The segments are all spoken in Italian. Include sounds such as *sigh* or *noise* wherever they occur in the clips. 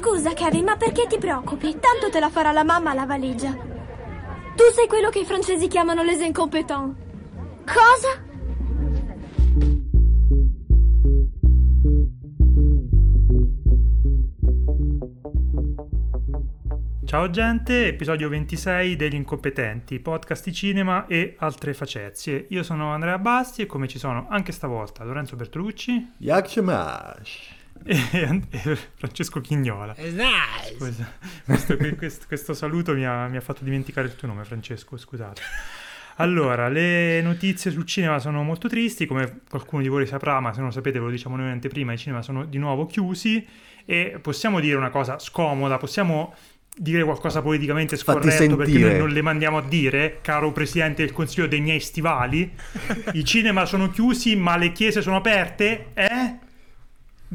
Scusa, Kevin, ma perché ti preoccupi? Tanto te la farà la mamma la valigia. Tu sei quello che i francesi chiamano les incompetents. Cosa? Ciao gente, episodio 26 degli incompetenti, podcast di cinema e altre facezie. Io sono Andrea Basti e come ci sono anche stavolta Lorenzo Bertolucci Yakshamash. *laughs* e, e Francesco Chignola. Nice. Scusa, questo, questo- questo saluto mi ha, mi ha fatto dimenticare il tuo nome, Francesco, scusate. Allora, le notizie sul cinema sono molto tristi, come qualcuno di voi saprà, ma se non lo sapete ve lo diciamo noi in anteprima, i cinema sono di nuovo chiusi e possiamo dire una cosa scomoda, possiamo dire qualcosa politicamente Fatti scorretto perché noi non le mandiamo a dire, caro Presidente del Consiglio dei miei stivali, i cinema sono chiusi ma le chiese sono aperte, eh?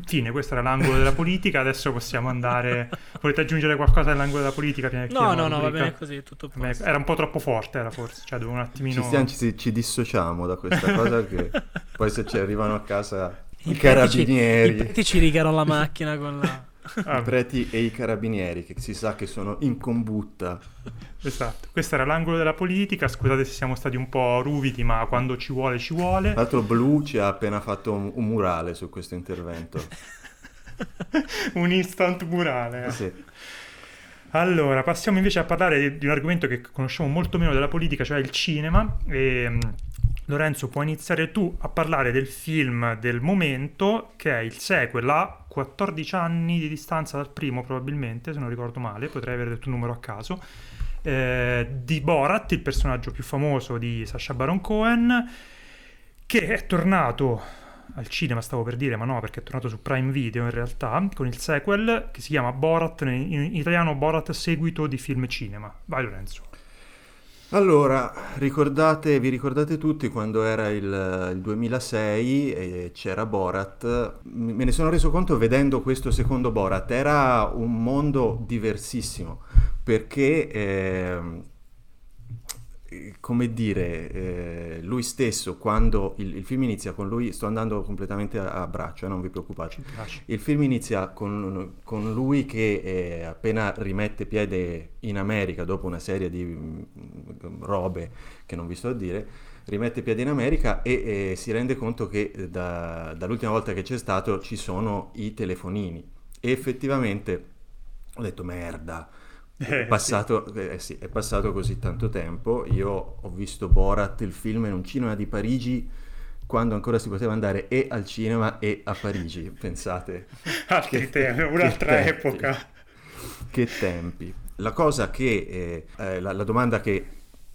Fine, questo era l'angolo della politica, adesso possiamo andare... *laughs* Volete aggiungere qualcosa all'angolo della politica? Prima che No, no, no, va bene così, è tutto posto. Era un po' troppo forte, era forse, cioè dovevo un attimino... Ci, stiamo, ci, ci dissociamo da questa cosa che *laughs* poi se ci arrivano a casa i, ci- carabinieri, I preti ci rigano la macchina con la... Ah, i preti e i carabinieri che si sa che sono in combutta. esatto, questo era l'angolo della politica, scusate se siamo stati un po' ruvidi, ma quando ci vuole ci vuole. Tra l'altro Blu ci ha appena fatto un, un murale su questo intervento. *laughs* un instant murale. eh. Sì. Allora, passiamo invece a parlare di, di un argomento che conosciamo molto meno della politica, cioè il cinema. E, mh, Lorenzo, puoi iniziare tu a parlare del film del momento, che è il sequel a 14 anni di distanza dal primo, probabilmente, se non ricordo male, potrei aver detto un numero a caso, eh, di Borat, il personaggio più famoso di Sacha Baron Cohen, che è tornato al cinema, stavo per dire, ma no, perché è tornato su Prime Video in realtà, con il sequel che si chiama Borat, in italiano Borat seguito di film cinema. Vai Lorenzo. Allora, ricordate, vi ricordate tutti quando era il, il 2006 e c'era Borat? Me ne sono reso conto vedendo questo secondo Borat, era un mondo diversissimo perché, eh, come dire, eh, lui stesso quando il, il film inizia con lui, sto andando completamente a, a braccio, eh, non vi preoccupate. Il film inizia con, con lui che eh, appena rimette piede in America dopo una serie di mm, robe che non vi sto a dire, rimette piede in America e eh, si rende conto che eh, da- dall'ultima volta che c'è stato ci sono i telefonini. E effettivamente ho detto merda. È Eh, passato, eh, sì, è passato così tanto tempo. Io ho visto Borat, il film, in un cinema di Parigi quando ancora si poteva andare e al cinema e a Parigi. Pensate. *laughs* Altri Che- che un'altra tempi. epoca. Che tempi. La cosa che, eh, eh, la, la domanda che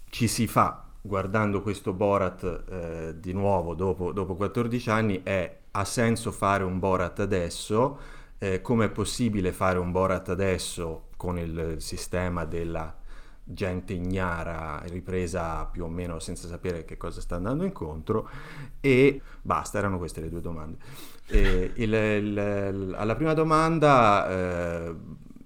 ci si fa guardando questo Borat eh, di nuovo dopo, dopo 14 anni è ha senso fare un Borat adesso? Eh, Come è possibile fare un Borat adesso con il sistema della gente ignara ripresa più o meno senza sapere che cosa sta andando incontro? E basta, erano queste le due domande. Il- il- alla prima domanda eh,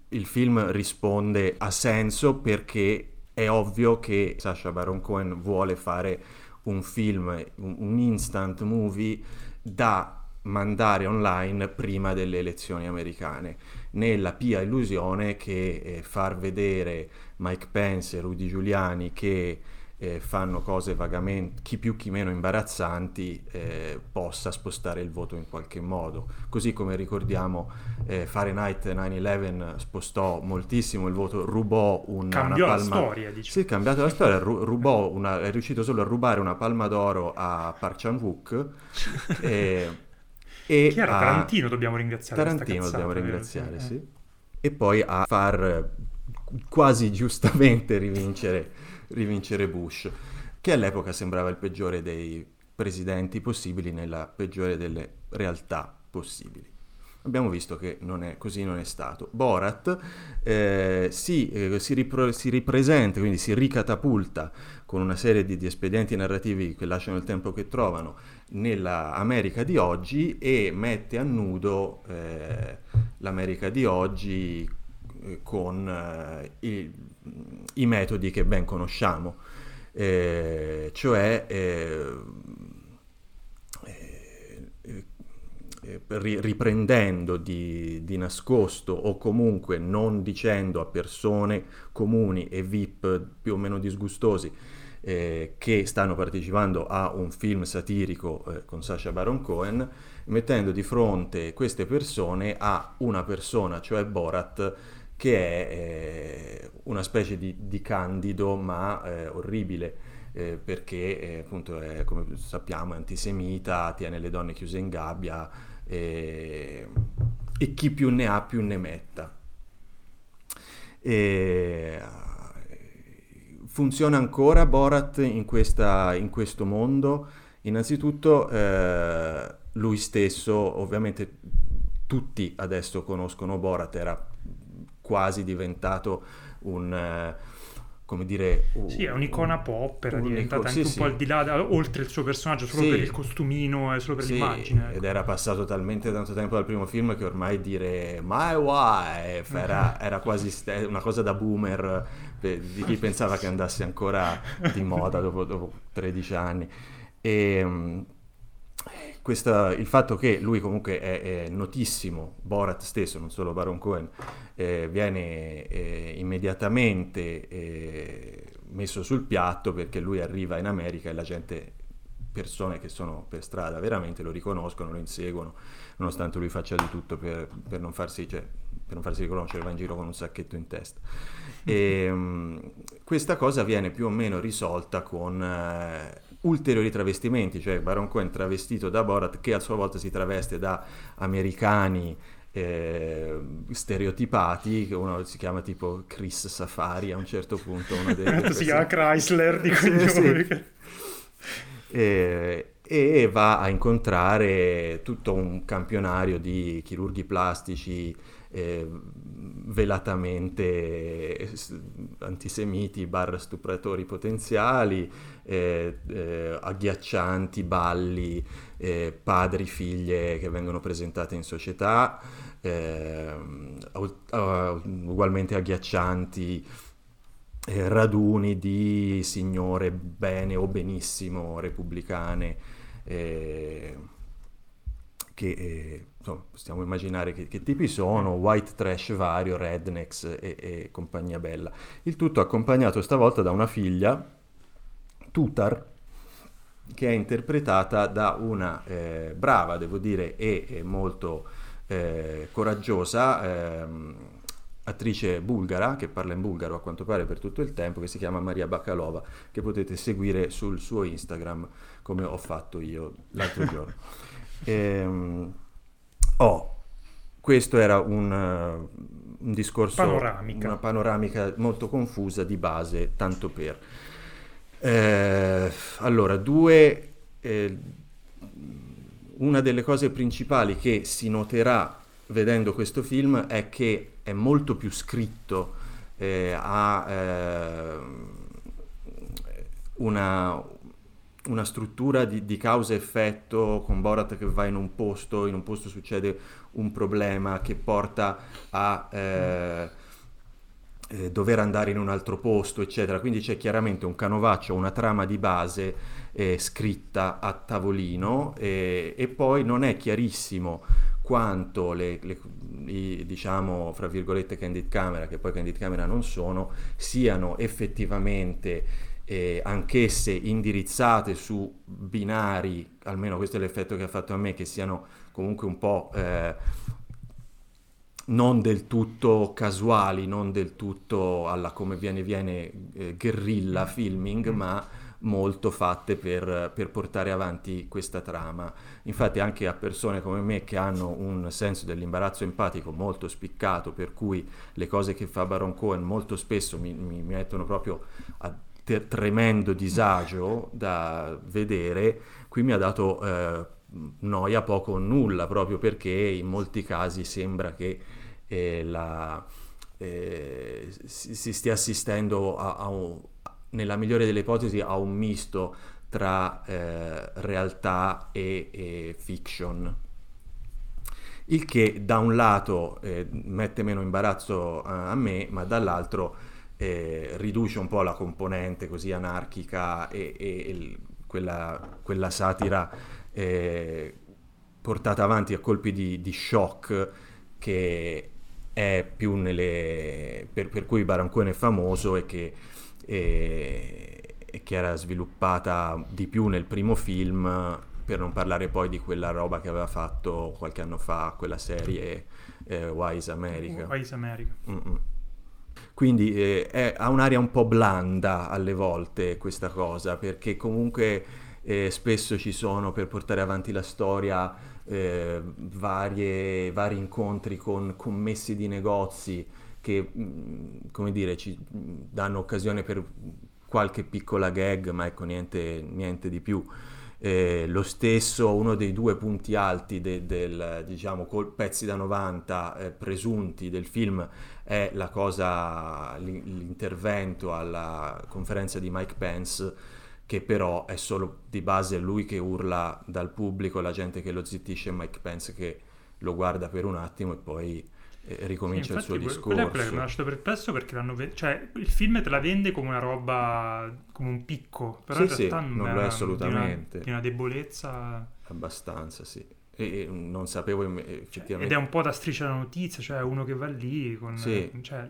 il film risponde ha senso perché è ovvio che Sacha Baron Cohen vuole fare un film, un, un instant movie da mandare online prima delle elezioni americane, nella pia illusione che eh, far vedere Mike Pence e Rudy Giuliani che eh, fanno cose vagamente, chi più chi meno imbarazzanti, eh, possa spostare il voto in qualche modo. Così come ricordiamo eh, Fahrenheit 9-11 spostò moltissimo il voto, rubò un, Cambiò una la palma... storia, dice. Sì, è cambiato la storia, ru- rubò una, è riuscito solo a rubare una palma d'oro a Park Chan-wook *laughs* e, Chi era a- Tarantino dobbiamo ringraziare. Tarantino cazzata, dobbiamo ringraziare, Eh. sì. E poi a far eh, quasi giustamente rivincere, rivincere Bush, che all'epoca sembrava il peggiore dei presidenti possibili nella peggiore delle realtà possibili. Abbiamo visto che non è, così non è stato. Borat eh, si, eh, si ripro- si ripresenta, quindi si ricatapulta con una serie di, di espedienti narrativi che lasciano il tempo che trovano nella America di oggi e mette a nudo eh, l'America di oggi eh, con eh, i, i metodi che ben conosciamo, eh, cioè eh, eh, ri- riprendendo di, di, nascosto o comunque non dicendo a persone comuni e VIP più o meno disgustosi eh, che stanno partecipando a un film satirico eh, con Sasha Baron Cohen, mettendo di fronte queste persone a una persona, cioè Borat, che è eh, una specie di, di candido ma eh, orribile. Eh, perché eh, appunto è, come sappiamo è antisemita, tiene le donne chiuse in gabbia e, e chi più ne ha più ne metta. E, funziona ancora Borat in, questa, in questo mondo? Innanzitutto eh, lui stesso, ovviamente tutti adesso conoscono Borat, era quasi diventato un... Eh, come dire... Un, sì, è un'icona pop, era diventata anche sì, un sì. po' al di là, da, oltre il suo personaggio, solo sì. per il costumino e solo per l'immagine. Ecco. Ed era passato talmente tanto tempo dal primo film che ormai dire My wife era, era quasi una cosa da boomer di chi pensava che andasse ancora di moda dopo, dopo 13 anni. E, ehm, questa, il fatto che lui comunque è, è, notissimo, Borat stesso, non solo Baron Cohen, eh, viene eh, immediatamente eh, messo sul piatto perché lui arriva in America e la gente, persone che sono per strada veramente lo riconoscono, lo inseguono, nonostante lui faccia di tutto per, per, non, farsi, cioè, per non farsi riconoscere, va in giro con un sacchetto in testa. E, um, questa cosa viene più o meno risolta con eh, ulteriori travestimenti, cioè Baron Cohen travestito da Borat che a sua volta si traveste da americani eh, stereotipati, uno si chiama tipo Chris Safari a un certo punto. Uno dei, *laughs* si chiama Chrysler di cognome. Sì, sì. E, e va a incontrare tutto un campionario di chirurghi plastici eh, velatamente antisemiti barra stupratori potenziali, eh, eh, agghiaccianti balli, eh, padri, figlie che vengono presentate in società, ehm, ugualmente agghiaccianti eh, raduni di signore bene o benissimo repubblicane eh, che insomma, possiamo immaginare che, che, tipi sono, white trash vario, rednecks e, e, compagnia bella. Il tutto accompagnato stavolta da una figlia, Tutar, che è interpretata da una eh, brava, devo dire, e, molto eh, coraggiosa ehm, attrice bulgara, che parla in bulgaro a quanto pare per tutto il tempo, che si chiama Maria Bakalova, che potete seguire sul suo Instagram, come ho fatto io l'altro giorno. *laughs* Ehm, questo era un, un discorso, panoramica. una panoramica molto confusa di base, tanto per. Eh, allora, due, eh, una delle cose principali che si noterà vedendo questo film è che è molto più scritto, eh, ha eh, una, una struttura di, di causa-effetto con Borat che va in un posto, in un posto succede un problema che porta a eh, eh, dover andare in un altro posto, eccetera. Quindi c'è chiaramente un canovaccio, una trama di base eh, scritta a tavolino e poi non è chiarissimo quanto le, le i, diciamo, fra virgolette, candid camera, che poi candid camera non sono, siano effettivamente eh, anch'esse indirizzate su binari, almeno questo è l'effetto che ha fatto a me, che siano comunque un po' eh, non del tutto casuali, non del tutto alla come viene, viene eh, guerrilla filming, mm. ma molto fatte per, per, portare avanti questa trama. Infatti anche a persone come me che hanno un senso dell'imbarazzo empatico molto spiccato, per cui le cose che fa Baron Cohen molto spesso mi, mi, mi mettono proprio a ter- tremendo disagio da vedere, qui mi ha dato eh, noia poco o nulla, proprio perché in molti casi sembra che eh, la, eh, si, stia assistendo a, a un, nella migliore delle ipotesi a un misto tra eh, realtà e, e, fiction. Il che da un lato eh, mette meno imbarazzo a, a me, ma dall'altro eh, riduce un po' la componente così anarchica e, e, e quella, quella, satira eh, portata avanti a colpi di, di shock che è più nelle... per, per cui Barancone è famoso e che, e, e che era sviluppata di più nel primo film per non parlare poi di quella roba che aveva fatto qualche anno fa, quella serie eh, Wise America. Wise America. Mm-mm. Quindi eh, è, ha un'aria un po' blanda alle volte questa cosa, perché comunque eh, spesso ci sono per portare avanti la storia eh, varie, vari incontri con commessi di negozi che, mh, mm, come dire, ci danno occasione per qualche piccola gag, ma ecco niente, niente di più. Eh, lo stesso, uno dei due punti alti de, del, diciamo, col pezzi da 90 eh, presunti del film è la cosa, l'intervento alla conferenza di Mike Pence, che però è solo di base lui che urla dal pubblico, la gente che lo zittisce, Mike Pence che lo guarda per un attimo e poi ricomincia sì, il suo discorso. Quella è quella che mi ha lasciato perplesso perché l'hanno cioè, il film te la vende come una roba, come un picco, però sì, in realtà sì, non, lo è assolutamente. Di una, di una debolezza... Abbastanza, sì. E non sapevo effettivamente... Ed è un po' da striscia la notizia, cioè uno che va lì con... Sì. Cioè,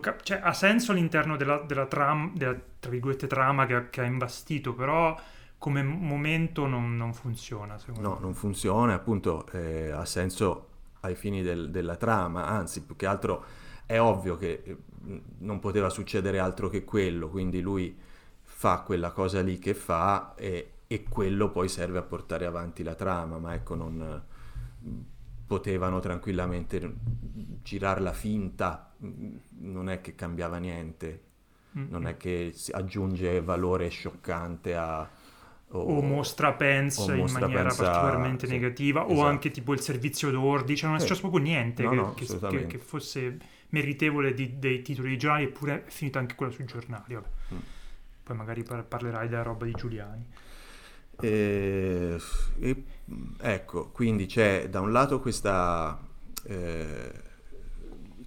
cap- cioè, ha senso all'interno della, della, tram- della tra virgolette, trama che, che ha imbastito, però come momento non, non funziona. no, me. non funziona, appunto eh, ha senso ai fini del, della trama, anzi più che altro è ovvio che eh, non poteva succedere altro che quello, quindi lui fa quella cosa lì che fa e, e quello poi serve a portare avanti la trama, ma ecco non potevano tranquillamente girarla finta, non è che cambiava niente, non è che aggiunge valore scioccante a o, o mostra Pence o in maniera pensa, particolarmente sì, negativa, esatto. o anche tipo il servizio d'ordine, cioè non è successo proprio niente no, che, no, che, che, fosse meritevole di, dei titoli di giornali, eppure è finita anche quella sui giornali. Mm. Poi magari par- parlerai della roba di Giuliani. E, e, ecco, quindi c'è da un lato questa eh,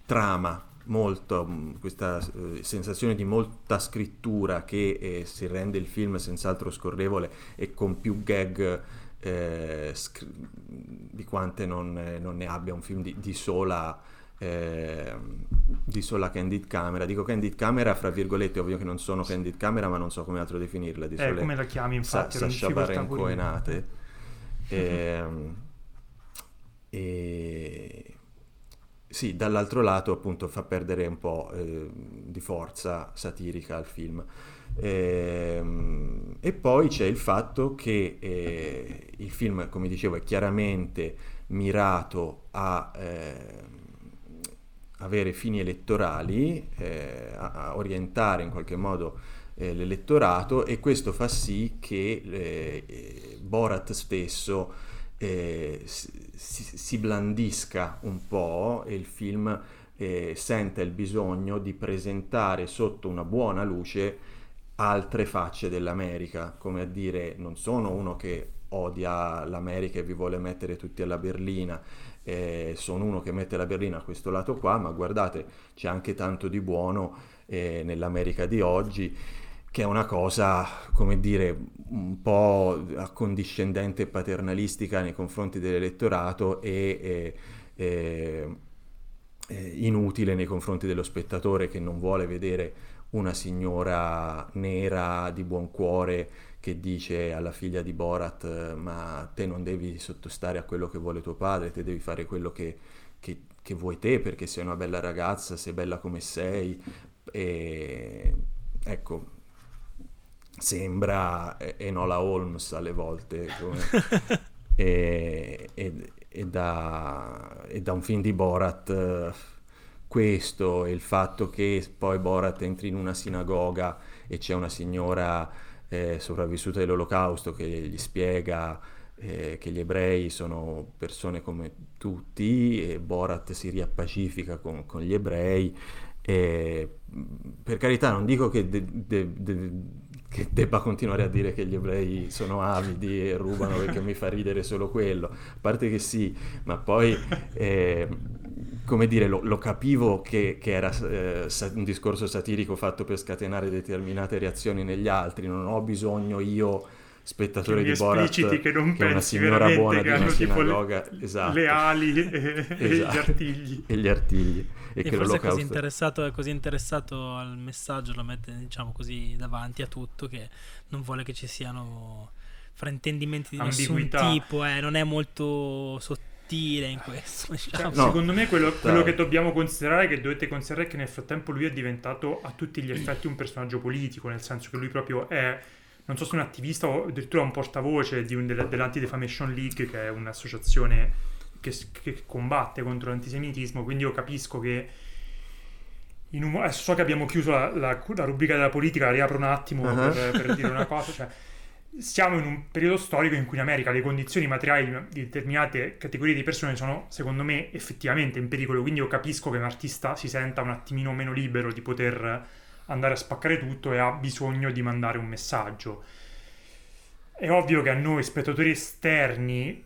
trama molto, mm, questa eh, sensazione di molta scrittura che eh, si rende il film senz'altro scorrevole e con più gag eh, scr- di quante non, non, ne abbia un film di, di sola ehm, di sola candid camera. Dico candid camera fra virgolette ovvio che non sono candid camera ma non so come altro definirla di eh, come la chiami infatti Sa- Sasha Baron Coenate. *laughs* E, e sì, dall'altro lato appunto fa perdere un po' eh, di forza satirica al film. E, ehm, e, poi c'è il fatto che eh, il film, come dicevo, è chiaramente mirato a eh, avere fini elettorali, eh, a, a, orientare in qualche modo eh, l'elettorato e questo fa sì che eh, Borat stesso eh, si, si, blandisca un po' e il film eh, senta il bisogno di presentare sotto una buona luce altre facce dell'America, come a dire non sono uno che odia l'America e vi vuole mettere tutti alla berlina, eh, sono uno che mette la berlina a questo lato qua, ma guardate c'è anche tanto di buono eh, nell'America di oggi che è una cosa, come dire, un po' accondiscendente e paternalistica nei confronti dell'elettorato e, e, e, inutile nei confronti dello spettatore che non vuole vedere una signora nera di buon cuore che dice alla figlia di Borat ma te non devi sottostare a quello che vuole tuo padre, te devi fare quello che, che, che vuoi te perché sei una bella ragazza, sei bella come sei. E, ecco, sembra Enola Holmes alle volte come, *laughs* e, e, e, da, e, da, un film di Borat questo e il fatto che poi Borat entri in una sinagoga e c'è una signora eh, sopravvissuta dell'olocausto che gli spiega eh, che gli ebrei sono persone come tutti e Borat si riappacifica con, con gli ebrei e, per carità non dico che de, de, de, che debba continuare a dire che gli ebrei sono avidi e rubano perché mi fa ridere solo quello. A parte che sì, ma poi, eh, come dire, lo, lo capivo che, che era eh, un discorso satirico fatto per scatenare determinate reazioni negli altri. Non ho bisogno io spettatore di Borat che non che una signora buona che di una sinagoga le, esatto. le ali e, e gli Esatto. artigli. e gli artigli e, E che forse è così interessato, è così interessato al messaggio, lo mette diciamo così davanti a tutto che non vuole che ci siano fraintendimenti di Ambiguità. nessun tipo, eh, non è molto sottile in questo. Cioè, Diciamo. No. Secondo me quello, quello che dobbiamo considerare, che dovete considerare è che nel frattempo lui è diventato a tutti gli effetti un personaggio politico, nel senso che lui proprio è, non so se un attivista o addirittura un portavoce di un, della- dell'Anti-Defamation League, che è un'associazione che, che combatte contro l'antisemitismo, quindi io capisco che... In un, adesso so che abbiamo chiuso la, la- la rubrica della politica, la riapro un attimo Ah. per, per dire una cosa. Cioè, siamo in un periodo storico in cui in America le condizioni materiali di determinate categorie di persone sono, secondo me, effettivamente in pericolo. Quindi io capisco che un artista si senta un attimino meno libero di poter andare a spaccare tutto e ha bisogno di mandare un messaggio. È ovvio che a noi, spettatori esterni,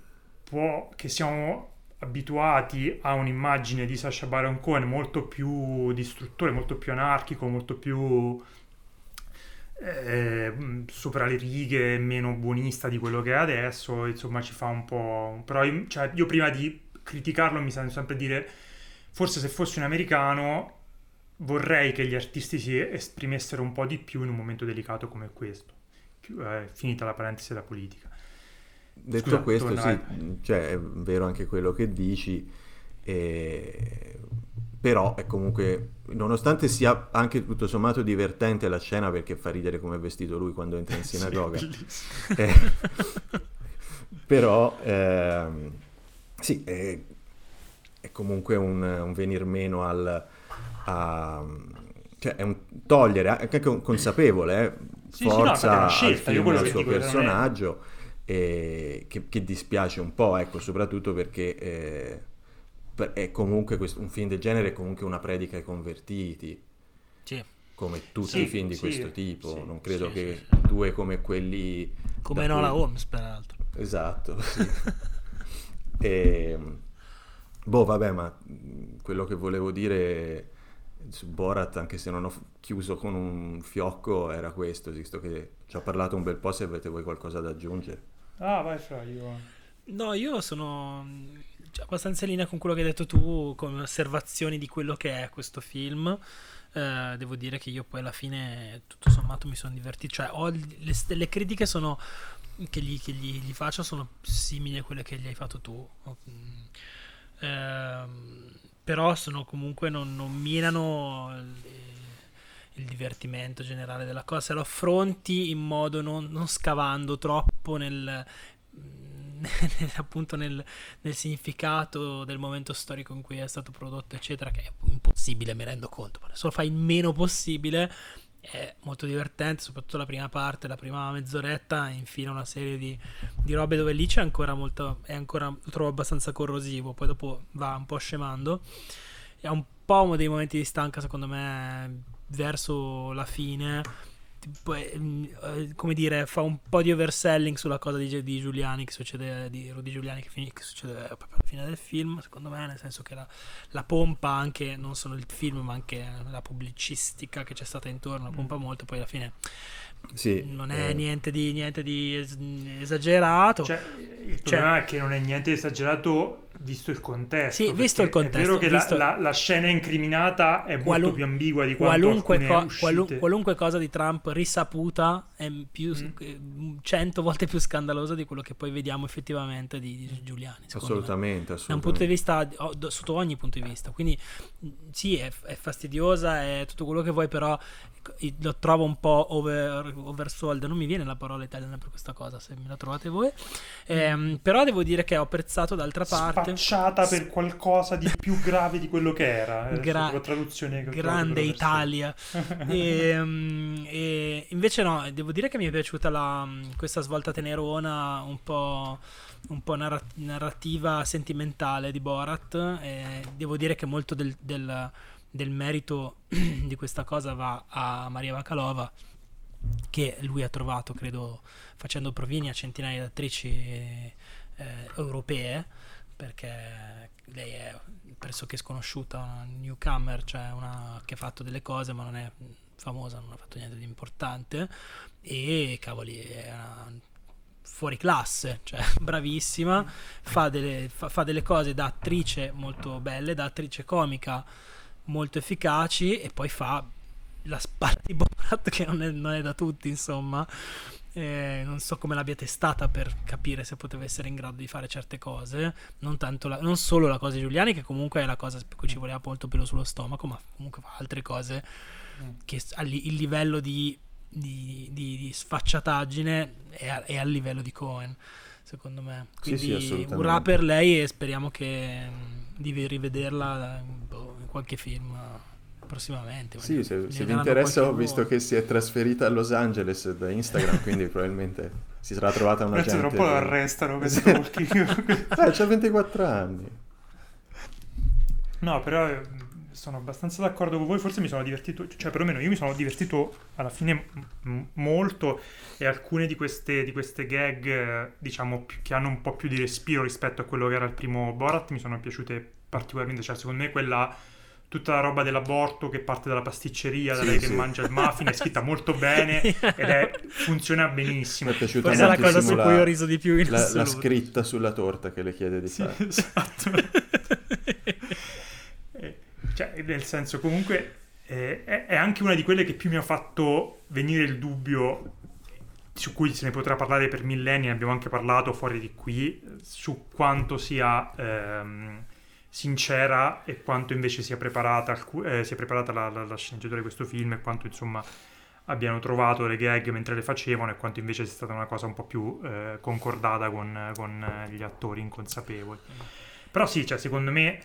può, che siamo abituati a un'immagine di Sacha Baron Cohen molto più distruttore, molto più anarchico, molto più eh, sopra le righe, meno buonista di quello che è adesso, insomma ci fa un po'... Però io, cioè, io prima di criticarlo mi sento sempre dire, forse se fossi un americano vorrei che gli artisti si esprimessero un po' di più in un momento delicato come questo. Eh, finita la parentesi della politica. Detto Scusa, questo, sì, cioè, è vero anche quello che dici, e- però è comunque, nonostante sia anche tutto sommato divertente la scena perché fa ridere come è vestito lui quando entra in *laughs* sinagoga, Sì, eh, *laughs* però ehm, sì, è, è comunque un, un venir meno al... a- cioè è un togliere, anche con- consapevole, eh, Sì, sì, no, forza una al scelta, io film, al suo dico, personaggio e che, che dispiace un po', ecco, soprattutto perché eh, per- è comunque questo- un film del genere è comunque una predica ai convertiti, Sì. come tutti Sì, i film di sì, questo tipo. sì, non credo sì, che sì, sì. due come quelli... Come Nola cui- Holmes, peraltro. Esatto, sì. *laughs* E, boh, vabbè, ma quello che volevo dire su Borat, anche se non ho chiuso con un fiocco, era questo, visto che ci ho parlato un bel po', se avete voi qualcosa da aggiungere. Ah, vai fra, io... No, io sono mm, cioè, abbastanza in linea con quello che hai detto tu, come osservazioni di quello che è questo film. Eh, devo dire che io poi alla fine, tutto sommato, mi sono divertito. Cioè, ho le, le critiche sono, che, gli, che gli- gli faccio sono simili a quelle che gli hai fatto tu. Ehm, però sono comunque non, non minano il, divertimento generale della cosa. Se lo affronti in modo non, non scavando troppo nel, nel- *laughs* appunto nel, nel significato del momento storico in cui è stato prodotto, eccetera, che è impossibile, mi rendo conto. Ma se lo fai il meno possibile, è molto divertente, soprattutto la prima parte, la prima mezz'oretta, infine una serie di, di robe dove lì c'è ancora molto, è ancora, lo trovo abbastanza corrosivo, poi dopo va un po' scemando. È un po' uno dei momenti di stanca, secondo me, verso la fine. Tipo, eh, mm, eh, come dire, fa un po' di overselling sulla cosa di, di Giuliani che succede, di Rudy Giuliani che, fini- che succede proprio alla fine del film, secondo me, nel senso che la, la pompa anche, non solo il film, ma anche la pubblicistica che c'è stata intorno, la pompa molto, poi alla fine Sì, non è eh, niente di, niente di es- esagerato. Cioè, il problema è che non è niente di esagerato visto il contesto. Sì, visto il contesto, È vero che la- visto- la, la scena incriminata è Qualun- molto più ambigua di quanto qualunque, co- uscite. qualu- qualunque cosa di Trump risaputa è più, Mm. eh, cento volte più scandalosa di quello che poi vediamo effettivamente di, di Giuliani. me. assolutamente, Da un punto di assolutamente. vista, oh, sotto ogni punto di vista. Quindi sì, è, è fastidiosa, è tutto quello che vuoi, però lo trovo un po' over, oversold. Non mi viene la parola italiana per questa cosa, se me la trovate voi. Ehm, però devo dire che ho apprezzato d'altra parte. Spacciata per qualcosa di più grave di quello che era. eh, Gra- traduzione che Grande Italia. *laughs* e, mm, e invece no, devo dire che mi è piaciuta la, mm, questa svolta tenerona un po', un po' narra- narrativa sentimentale di Borat. E devo dire che molto del, del- del merito *clears throat* di questa cosa va a Maria Bakalova che lui ha trovato, credo, facendo provini a centinaia di attrici eh, europee, perché lei è pressoché sconosciuta, una newcomer, cioè una che ha fatto delle cose ma non è famosa, non ha fatto niente di importante e cavoli, è una- fuori classe, cioè *laughs* bravissima, fa delle, fa, fa delle cose da attrice molto belle, da attrice comica molto efficaci e poi fa la *laughs* spalla di Borat che non è, non è da tutti, insomma. Eh, non so come l'abbia testata per capire se poteva essere in grado di fare certe cose. Non, la, non, solo la cosa di Giuliani, che comunque è la cosa per cui ci voleva molto pelo sullo stomaco, ma comunque fa altre cose mm. che il livello di, di, di, di sfacciataggine è, a, è, al livello di Cohen, secondo me. Quindi sì, sì, urrà per lei e speriamo che di rivederla boh, in qualche film prossimamente. Sì, se, se vi interessa ho visto che si è trasferita a Los Angeles da Instagram, *laughs* quindi probabilmente si sarà trovata una gente... Tra un po' lo arrestano *laughs* per stalking. *laughs* eh, c'ha 24 anni. No, però eh, sono abbastanza d'accordo con voi, forse mi sono divertito, cioè perlomeno io mi sono divertito alla fine m- molto e alcune di queste, di queste gag, eh, diciamo, che hanno un po' più di respiro rispetto a quello che era il primo Borat mi sono piaciute particolarmente, cioè secondo me quella tutta la roba dell'aborto che parte dalla pasticceria, da sì, lei sì. che mangia il muffin, è scritta molto bene *laughs* ed è, funziona benissimo. Mi è piaciuta Questa è la cosa su cui ho riso di più in la, la scritta sulla torta che le chiede di sì, fare. Esatto. *laughs* Eh, cioè, nel senso, comunque, eh, è, è anche una di quelle che più mi ha fatto venire il dubbio su cui se ne potrà parlare per millenni, abbiamo anche parlato fuori di qui, su quanto sia ehm, sincera e quanto invece sia preparata, eh, sia preparata la, la, la, sceneggiatura di questo film e quanto insomma abbiano trovato le gag mentre le facevano e quanto invece sia stata una cosa un po' più eh, concordata con, con, gli attori inconsapevoli. Però sì, cioè, secondo me...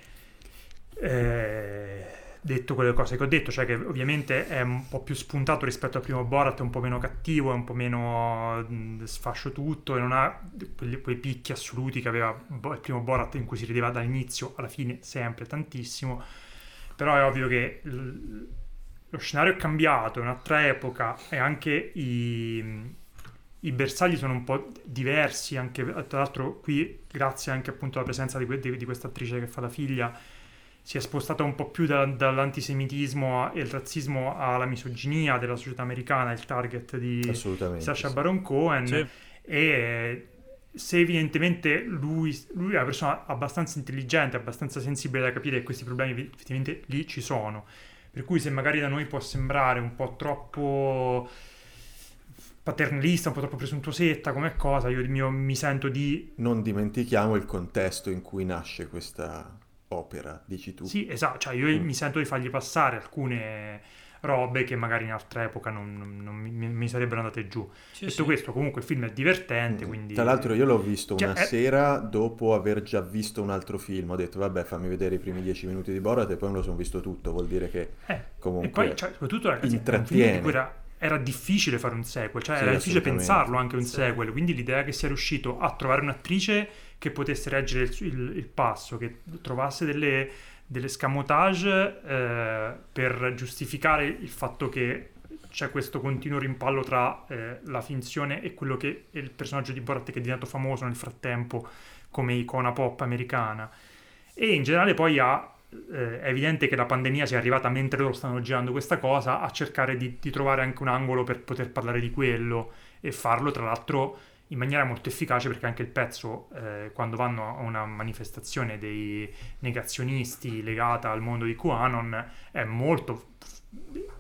Eh, detto quelle cose che ho detto, cioè che ovviamente è un po' più spuntato rispetto al primo Borat, è un po' meno cattivo, è un po' meno mh, sfascio tutto e non ha quei, quei picchi assoluti che aveva il primo Borat in cui si rideva dall'inizio alla fine sempre tantissimo. Però è ovvio che l- lo scenario è cambiato, è un'altra epoca e anche i, i bersagli sono un po' diversi, anche tra l'altro qui grazie anche appunto alla presenza di, di, di questa attrice che fa la figlia si è spostata un po' più da, dall'antisemitismo e il razzismo alla misoginia della società americana, il target di Sacha sì. Baron Cohen. Sì. E se evidentemente lui, lui, è una persona abbastanza intelligente, abbastanza sensibile da capire che questi problemi effettivamente lì ci sono. Per cui se magari da noi può sembrare un po' troppo paternalista, un po' troppo presuntuosetta come cosa, io mio, mi sento di... Non dimentichiamo il contesto in cui nasce questa opera, dici tu. Sì, esatto, cioè io mm. mi sento di fargli passare alcune robe che magari in altra epoca non, non, non mi, mi, sarebbero andate giù. Sì, Detto sì. questo, comunque il film è divertente, mm. quindi... Tra l'altro io l'ho visto cioè, una è... sera dopo aver già visto un altro film, ho detto vabbè fammi vedere i primi dieci minuti di Borat e poi me lo sono visto tutto, vuol dire che eh, comunque... E poi, cioè, soprattutto ragazzi, intrattiene. Era, era difficile fare un sequel, cioè sì, era difficile pensarlo anche un sequel, quindi l'idea che sia riuscito a trovare un'attrice che potesse reggere il, il, il passo, che trovasse delle, delle scamotage eh, per giustificare il fatto che c'è questo continuo rimpallo tra eh, la finzione e quello che è il personaggio di Borat che è diventato famoso nel frattempo come icona pop americana. E in generale poi ha, eh, è evidente che la pandemia sia arrivata mentre loro stanno girando questa cosa, a cercare di, di trovare anche un angolo per poter parlare di quello e farlo tra l'altro in maniera molto efficace perché anche il pezzo, eh, quando vanno a una manifestazione dei negazionisti legata al mondo di QAnon, è molto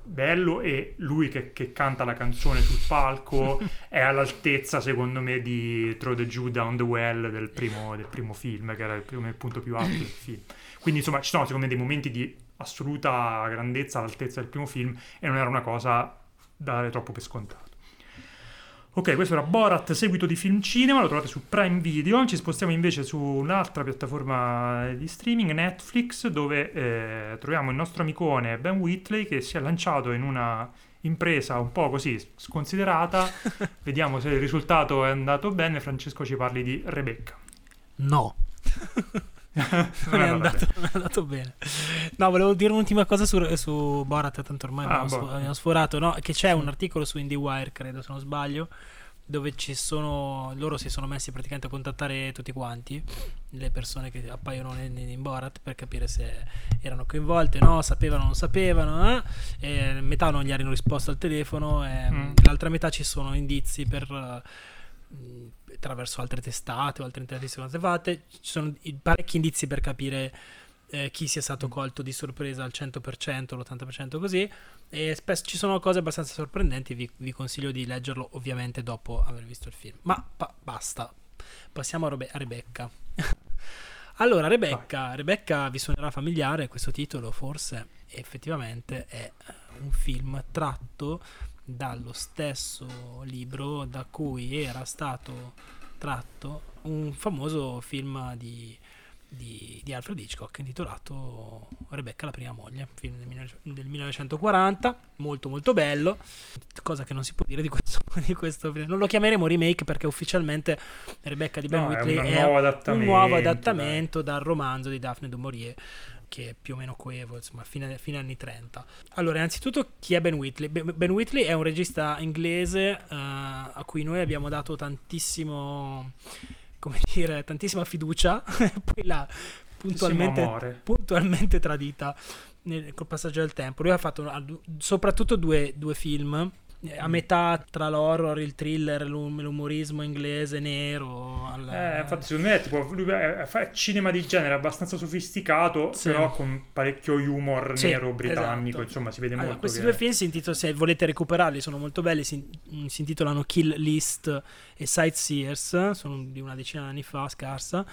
bello e lui che, che canta la canzone sul palco *laughs* è all'altezza secondo me di Throw the Jew Down the Well del primo, del primo film che era il, primo, il punto più alto del film. Quindi insomma ci sono secondo me dei momenti di assoluta grandezza all'altezza del primo film e non era una cosa da dare troppo per scontato Ok, questo era Borat, seguito di film cinema, lo trovate su Prime Video. Ci spostiamo invece su un'altra piattaforma di streaming, Netflix, dove eh, troviamo il nostro amicone Ben Whitley che si è lanciato in una impresa un po' così sconsiderata. *laughs* Vediamo se il risultato è andato bene. Francesco ci parli di Rebecca. No. *laughs* *laughs* non, è andato, non, è andato, bene. No, volevo dire un'ultima cosa su, su Borat, tanto ormai ah, abbiamo, boh. abbiamo, sforato, no? Che c'è un articolo su IndieWire, credo, se non sbaglio, dove ci sono, loro si sono messi praticamente a contattare tutti quanti, le persone che appaiono in, in Borat, per capire se erano coinvolte, no, sapevano o non sapevano, eh? metà non gli hanno risposto al telefono, e mm. l'altra metà ci sono indizi per mh, attraverso altre testate o altre interviste che sono state fatte, ci sono parecchi indizi per capire eh, chi sia stato colto di sorpresa al 100%, l'80% così, e spesso ci sono cose abbastanza sorprendenti, vi, vi consiglio di leggerlo ovviamente dopo aver visto il film. Ma pa- basta, passiamo a, Robe- a Rebecca. *laughs* allora, Rebecca, Rebecca vi suonerà familiare questo titolo, forse effettivamente è un film tratto dallo stesso libro da cui era stato tratto un famoso film di, di- di Alfred Hitchcock intitolato Rebecca la prima moglie, film del, 19- del 1940, molto molto bello, cosa che non si può dire di questo, *laughs* di questo film. Non lo chiameremo remake perché ufficialmente Rebecca di Ben No, è Whitley un è, nuovo un adattamento, nuovo adattamento dal romanzo di Daphne du Maurier che è più o meno coevo, insomma, fine, fine anni 30. Allora, innanzitutto, chi è Ben Whitley? Ben Whitley è un regista inglese eh, a cui noi abbiamo dato tantissimo, come dire, tantissima fiducia, *laughs* poi l'ha puntualmente, puntualmente tradita nel, col passaggio del tempo. Lui ha fatto soprattutto due, due film. Eh, A metà tra l'horror, il thriller, l'um- l'umorismo inglese nero. al- Eh, infatti, secondo me è tipo è, fa cinema di genere abbastanza sofisticato, Sì. però con parecchio humor Sì, nero britannico. esatto. Insomma, si vede Allora, molto. questi che- due film si intitolano, se volete recuperarli, sono molto belli. Si, mm, si intitolano Kill List e Sightseers, sono di una decina di anni fa, scarsa.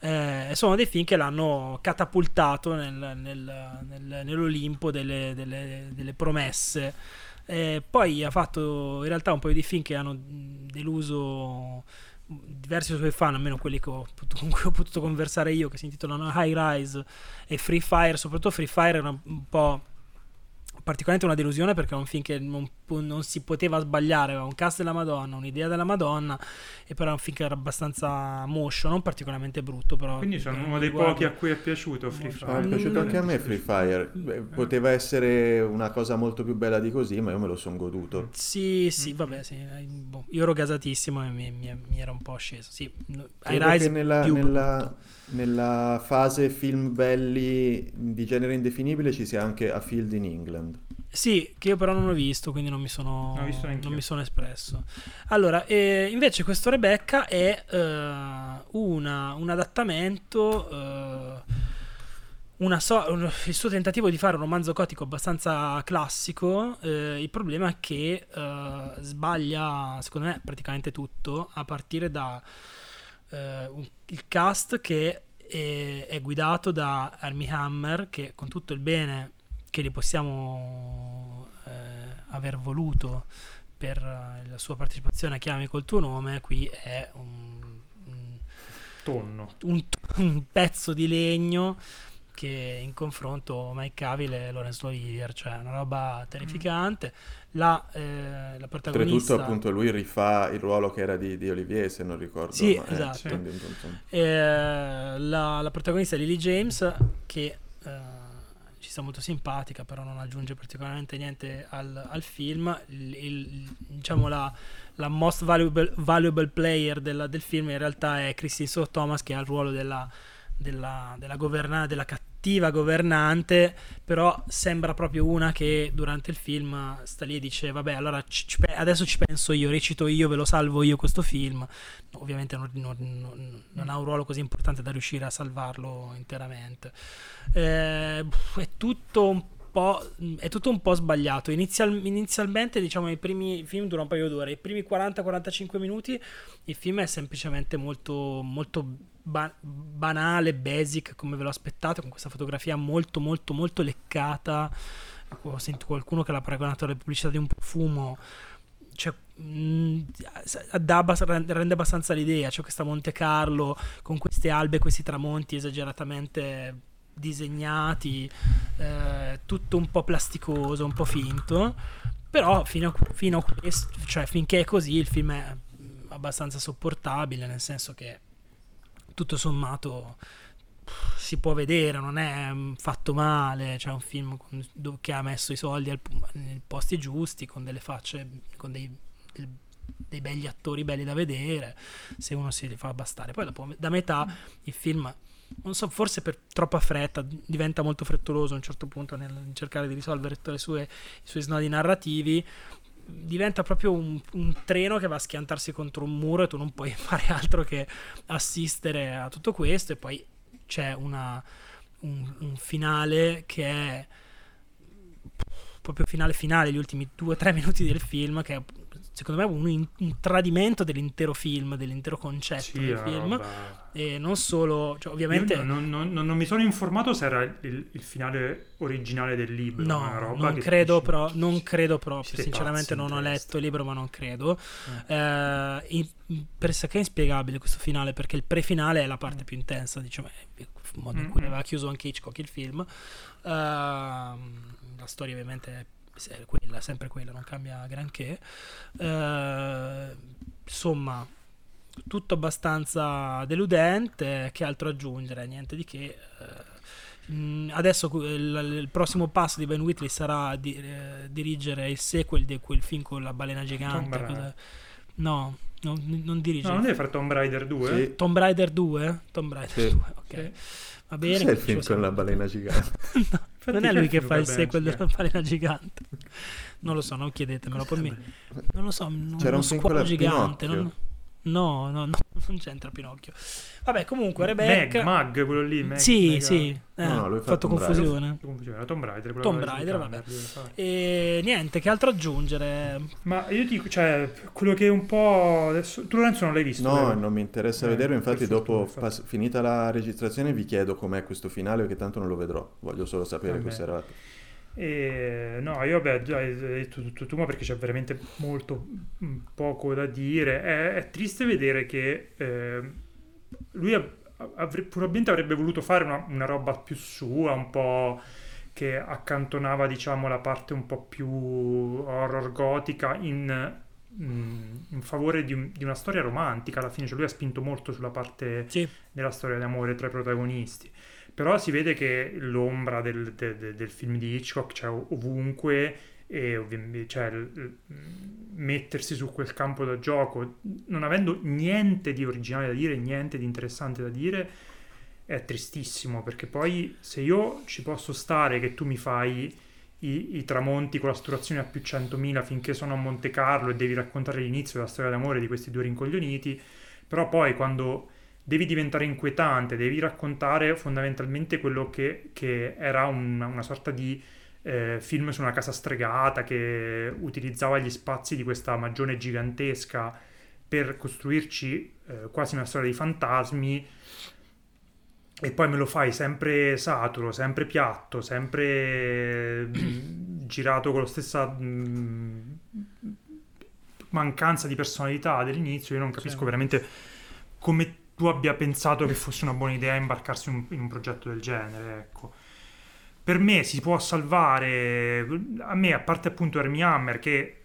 Eh, sono dei film che l'hanno catapultato nel- nel- nel- nell'Olimpo delle, delle- delle promesse. Eh, poi ha fatto in realtà un paio di film che hanno deluso diversi suoi fan, almeno quelli potuto- con cui ho potuto conversare io, che si intitolano High Rise e Free Fire. Soprattutto Free Fire era un po' particolarmente una delusione perché è un film che non, non si poteva sbagliare, aveva un cast della Madonna, un'idea della Madonna, e però è un film che era abbastanza moscio, non particolarmente brutto, però... Quindi sono eh, uno dei riguardo- pochi a cui è piaciuto Free Molto. Ah, è Fire. piaciuto anche a me Free Fire. Eh. Beh, poteva essere una cosa molto più bella di così, ma io me lo sono goduto. Sì, Mm. sì, vabbè, sì. eh, boh, io ero gasatissimo e mi, mi- mi era un po' sceso. Sì, High Credo Rise che nella, più nella- brutto. Nella fase film belli di genere indefinibile ci sia anche A Field in England. Sì, che io però non ho visto, quindi non mi sono, Non mi sono espresso. Allora, eh, invece questo Rebecca è eh, una- un adattamento, eh, una so- un- il suo tentativo di fare un romanzo gotico abbastanza classico. eh, il problema è che eh, sbaglia, secondo me, praticamente tutto, a partire da un- il cast che è, è guidato da Armie Hammer, che con tutto il bene che li possiamo eh, aver voluto per eh, la sua partecipazione a Chiami col tuo nome, qui è un, un- Tonno. un- un pezzo di legno che in confronto Mike Cavill e Lawrence Olivier, cioè una roba terrificante. La, eh, la Oltretutto, protagonista appunto, lui rifà il ruolo che era di, di Olivier, se non ricordo. Sì, ma, eh, esatto. quindi, insomma, Eh, la, la protagonista Lily James che eh, ci sta molto simpatica però non aggiunge particolarmente niente al, al film il, il- diciamo la, la most valuable, valuable player della- del film in realtà è Christine Sue Thomas che ha il ruolo della, della, della, governa- della cattiva governante però sembra proprio una che durante il film sta lì e dice vabbè allora ci- ci adesso ci penso io recito io ve lo salvo io questo film ovviamente non, non- non- non ha un ruolo così importante da riuscire a salvarlo interamente. Eh, è tutto un po', è tutto un po' sbagliato. Inizial- inizialmente, diciamo, i primi il film dura un paio d'ore, i primi 40-45 minuti il film è semplicemente molto, molto ba- banale, basic, come ve lo aspettate, con questa fotografia molto, molto, molto leccata. Ho sentito qualcuno che l'ha paragonato alla pubblicità di un profumo cioè, abbast- rende abbastanza l'idea. C'è questa Monte Carlo con queste albe, questi tramonti esageratamente disegnati, eh, tutto un po' plasticoso, un po' finto. Però fino a, fino a questo, cioè finché è così, il film è abbastanza sopportabile, nel senso che tutto sommato si può vedere, non è mm, fatto male, c'è un film che ha messo i soldi nei posti giusti, con delle facce, con dei, del- dei begli attori belli da vedere, se uno si fa bastare. Poi dopo, da metà, il film, non so, forse per troppa fretta, diventa molto frettoloso a un certo punto nel cercare di risolvere sue, i suoi snodi narrativi, diventa proprio un, un, treno che va a schiantarsi contro un muro e tu non puoi *laughs* fare altro che assistere a tutto questo. E poi c'è una, un, un finale che è proprio finale finale, gli ultimi due o tre *laughs* minuti del film, che è secondo me un, un tradimento dell'intero film, dell'intero concetto sì, del film. Roba... E non solo, cioè, ovviamente. Non, non, non, non, mi sono informato se era il, il finale originale del libro. No, non credo, però, non credo proprio. Sinceramente, non ho letto il libro, ma non credo. Eh. Eh, in, pressoché inspiegabile questo finale perché il pre-finale è la parte mm. più intensa, diciamo, il modo in cui mm-hmm. aveva chiuso anche Hitchcock il film. Uh, la storia, ovviamente, è quella, sempre quella, non cambia granché. Uh, insomma, tutto abbastanza deludente. Che altro aggiungere? Niente di che. Uh, adesso il, il, prossimo passo di Ben Whitley sarà di, eh, dirigere il sequel di quel film con la balena gigante. No, non, non dirige. No, non deve fare Tomb Raider 2? Sì. Tomb Raider 2? Tomb Raider sì. 2, ok. Sì. Va bene. Cos'è il film con la balena gigante? *laughs* no, non è lui che fa il *laughs* sequel della balena gigante. *laughs* Non lo so, non chiedetemelo. Poi mi... Non lo so, C'era un squalo gigante. Non... No, no, no, *laughs* non c'entra Pinocchio. Vabbè, comunque Rebecca... Mag, Mag quello lì. Mag, sì, mega... sì. Eh, no, lui ha fatto confusione. Era Tomb Raider. Tomb Raider, vabbè. E niente, che altro aggiungere? Ma io dico, cioè, quello che un po'... Adesso... Tu Lorenzo non l'hai visto? No, vero? non mi interessa eh, vederlo. Infatti dopo, infatti. finita la registrazione, vi chiedo com'è questo finale, perché tanto non lo vedrò. Voglio solo sapere vabbè. cos'era. E, no, io vabbè, hai detto tutto tu, ma perché c'è veramente molto mm, poco da dire. È, è triste vedere che eh, lui avre, probabilmente avrebbe voluto fare una, una, roba più sua, un po' che accantonava, diciamo, la parte un po' più horror gotica in, mm, in favore di, un, di, una storia romantica. Alla fine, cioè lui ha spinto molto sulla parte sì. della storia d'amore tra i protagonisti. Però si vede che l'ombra del, del, del film di Hitchcock c'è ovunque e cioè, mettersi su quel campo da gioco non avendo niente di originale da dire, niente di interessante da dire è tristissimo perché poi se io ci posso stare che tu mi fai i, i tramonti con la saturazione a più 100.000 finché sono a Monte Carlo e devi raccontare l'inizio della storia d'amore di questi due rincoglioniti però poi quando devi diventare inquietante, devi raccontare fondamentalmente quello che, che era un, una sorta di eh, film su una casa stregata che utilizzava gli spazi di questa magione gigantesca per costruirci eh, quasi una storia di fantasmi e poi me lo fai sempre saturo, sempre piatto, sempre mm, girato con la stessa mh, mm, mancanza di personalità dell'inizio, io non capisco sì. veramente come tu abbia pensato che fosse una buona idea imbarcarsi in, in un progetto del genere, ecco. Per me si può salvare, a me a parte appunto Hermie Hammer che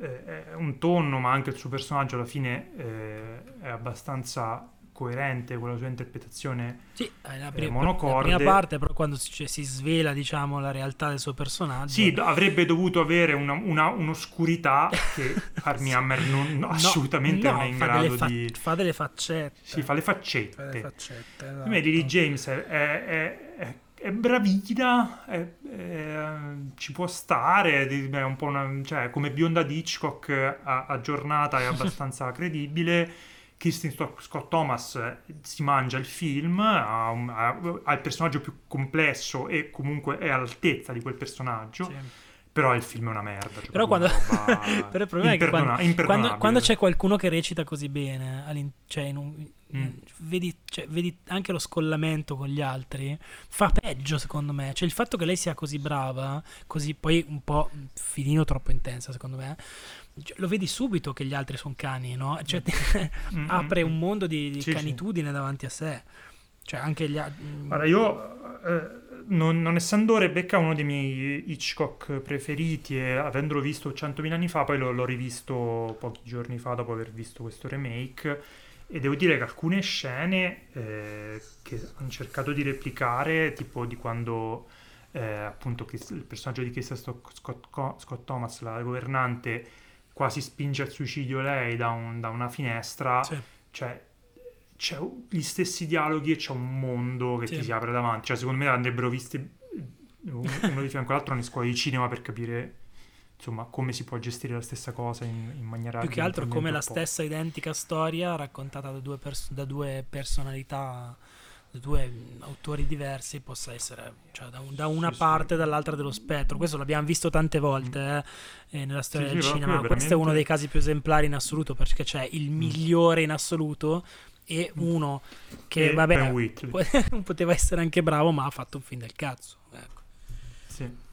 eh, è un tonno ma anche il suo personaggio alla fine eh, è abbastanza coerente con la sua interpretazione sì, la prima, eh, monocorde. La prima parte, però, quando si, cioè, si, svela diciamo, la realtà del suo personaggio. Sì, avrebbe dovuto avere una, una, un'oscurità che *laughs* Armie Hammer non, no, assolutamente no, non è in grado fa- di. Fa delle faccette. Sì, fa le faccette. Fa le faccette esatto. A Lily James è, è, è, è bravina, ci può stare, è un po' una, cioè, come bionda Hitchcock aggiornata e *laughs* abbastanza credibile Kirsten Scott Thomas eh, si mangia il film, ha, un, ha, ha, il personaggio più complesso e comunque è all'altezza di quel personaggio. Sì. Però il film è una merda. Cioè però, quando... *laughs* però il problema è che quando, quando, quando, c'è qualcuno che recita così bene, cioè un... mm. vedi, cioè, vedi, anche lo scollamento con gli altri, fa peggio secondo me. Cioè il fatto che lei sia così brava, così poi un po' filino troppo intensa secondo me, lo vedi subito che gli altri sono cani, no? Cioè, *laughs* mm. apre un mondo di, di sì, canitudine sì. davanti a sé. Cioè, anche gli altri. Guarda, io, eh, non, non, essendo Rebecca uno dei miei Hitchcock preferiti e avendolo visto 100.000 anni fa, poi l'ho, l'ho rivisto pochi giorni fa dopo aver visto questo remake. E devo dire che alcune scene eh, che hanno cercato di replicare, tipo di quando eh, appunto il personaggio di Scott, Scott, Scott Thomas, la governante, quasi spinge al suicidio lei da, un, da una finestra, sì. cioè c'è gli stessi dialoghi e c'è un mondo che sì. ti si apre davanti. Cioè, secondo me andrebbero visti uno di fianco all'altro nelle scuole di cinema per capire insomma come si può gestire la stessa cosa in, in maniera più che altro come la stessa identica storia raccontata da due, pers- da due personalità due autori diversi possa essere cioè, da, un- da una Sì, sì. parte e dall'altra dello spettro questo l'abbiamo visto tante volte eh, eh, nella storia Sì, del sì, cinema questo è uno dei casi più esemplari in assoluto perché c'è il migliore in assoluto e uno che E vabbè po- *laughs* poteva essere anche bravo ma ha fatto un film del cazzo ecco. Sì.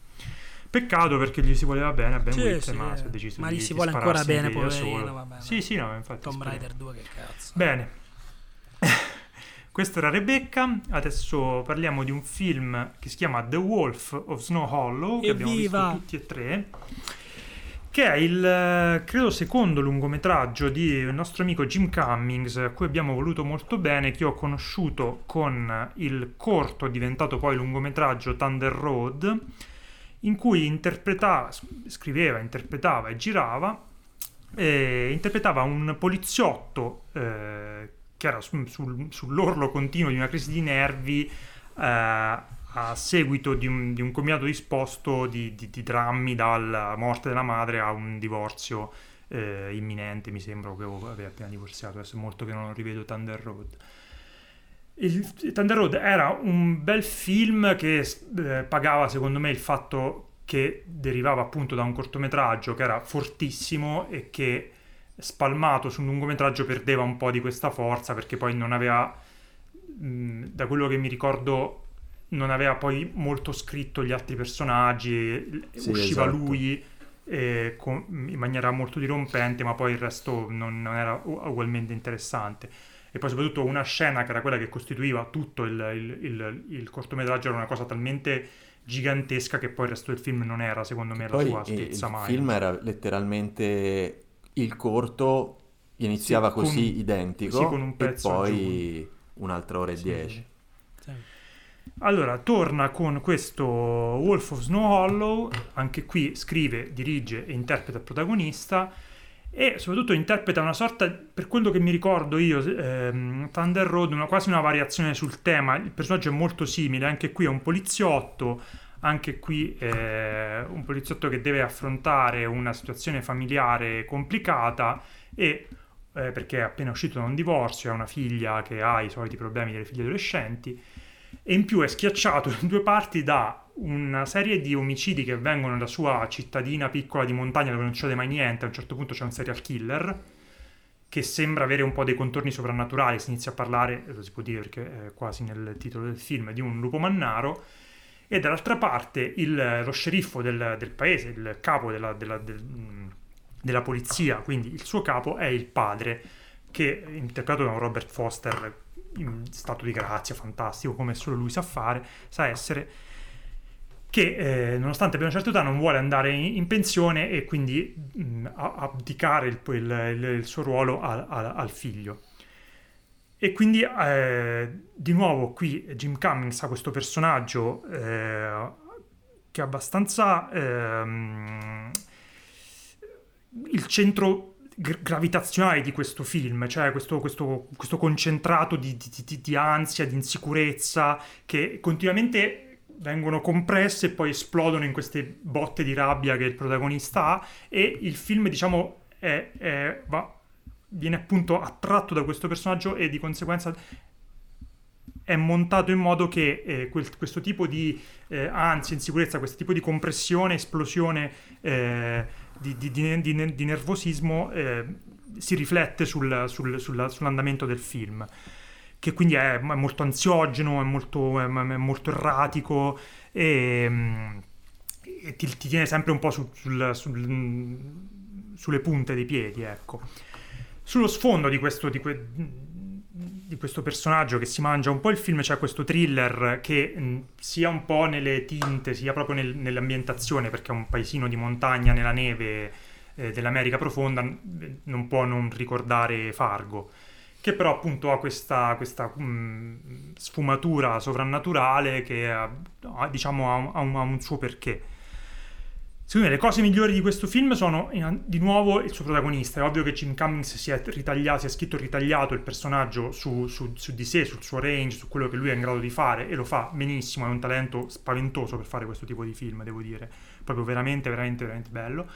Peccato perché gli si voleva bene a Ben Sì, Wheatley, sì. ma si è deciso Ma di gli si vuole ancora bene, poverino, vabbè, Sì, ma- sì, no, infatti. Tomb speriamo. Raider 2 che cazzo Bene. *laughs* Questa era Rebecca, adesso parliamo di un film che si chiama The Wolf of Snow Hollow, che abbiamo Evviva! visto tutti e tre, che è il, eh, credo, secondo lungometraggio di il nostro amico Jim Cummings, a cui abbiamo voluto molto bene, che ho conosciuto con il corto diventato poi lungometraggio Thunder Road, in cui interpretava, scriveva, interpretava e girava e interpretava un poliziotto eh, che era su- sul- sull'orlo continuo di una crisi di nervi eh, a seguito di un, di un combinato disposto di, di- di drammi dalla morte della madre a un divorzio eh, imminente, mi sembra che aveva appena divorziato, adesso è molto che non rivedo Thunder Road. Il Thunder Road era un bel film che eh, pagava secondo me il fatto che derivava appunto da un cortometraggio che era fortissimo e che spalmato su un lungometraggio perdeva un po' di questa forza perché poi non aveva, mh, da quello che mi ricordo, non aveva poi molto scritto gli altri personaggi, Sì, usciva esatto. lui eh, con- in maniera molto dirompente, ma poi il resto non, non era ugualmente interessante. E poi soprattutto una scena che era quella che costituiva tutto il, il- il- il cortometraggio era una cosa talmente gigantesca che poi il resto del film non era, secondo me, la sua il altezza mai. film era letteralmente il corto iniziava Sì, con- così identico sì, con un e pezzo poi un'altra ora e Sì, dieci. Allora, torna con questo Wolf of Snow Hollow, anche qui scrive, dirige e interpreta il protagonista e soprattutto interpreta una sorta, per quello che mi ricordo io, ehm, Thunder Road, una, quasi una variazione sul tema, il personaggio è molto simile, anche qui è un poliziotto, anche qui è un poliziotto che deve affrontare una situazione familiare complicata e eh, perché è appena uscito da un divorzio, ha una figlia che ha i soliti problemi delle figlie adolescenti e in più è schiacciato in due parti da una serie di omicidi che avvengono nella sua cittadina piccola di montagna dove non succede mai niente. A un certo punto c'è un serial killer che sembra avere un po' dei contorni soprannaturali. Si inizia a parlare, lo si può dire perché è quasi nel titolo del film, di un lupo mannaro. E dall'altra parte il- lo sceriffo del, del paese, il capo della, della- del- della polizia, quindi il suo capo è il padre, che è interpretato da un Robert Foster in stato di grazia, fantastico, come solo lui sa fare, sa essere, che eh, nonostante abbia una certa età non vuole andare in, in pensione e quindi mh, a- abdicare il, il- il- il suo ruolo al, al- al figlio. E quindi eh, di nuovo qui Jim Cummings ha questo personaggio eh, che è abbastanza ehm, il centro gra- gravitazionale di questo film, cioè questo, questo- questo concentrato di, di- di- di ansia, di insicurezza, che continuamente vengono compresse e poi esplodono in queste botte di rabbia che il protagonista ha. E il film, diciamo, è- è- va- viene appunto attratto da questo personaggio e di conseguenza è montato in modo che eh, quel- questo tipo di eh, ansia, insicurezza, questo tipo di compressione, esplosione eh, di, di- di- di- nervosismo eh, si riflette sul- sul- sulla- sull'andamento del film, che quindi è, è molto ansiogeno, è molto, è- è molto erratico e, mm, e ti, ti tiene sempre un po' su- sul- sul- sulle punte dei piedi, ecco. Sullo sfondo di questo, di, que- di questo personaggio che si mangia un po' il film, c'è questo thriller che mh, sia un po' nelle tinte, sia proprio nel- nell'ambientazione, perché è un paesino di montagna nella neve eh, dell'America profonda, non può non ricordare Fargo, che però appunto ha questa, questa mh, sfumatura sovrannaturale che ha, diciamo ha un- ha un suo perché. Secondo me le cose migliori di questo film sono di nuovo il suo protagonista. È ovvio che Jim Cummings si è, ritagliato, si è scritto ritagliato il personaggio su, su, su, di sé, sul suo range, su quello che lui è in grado di fare e lo fa benissimo. È un talento spaventoso per fare questo tipo di film, devo dire. Proprio veramente, veramente, veramente bello.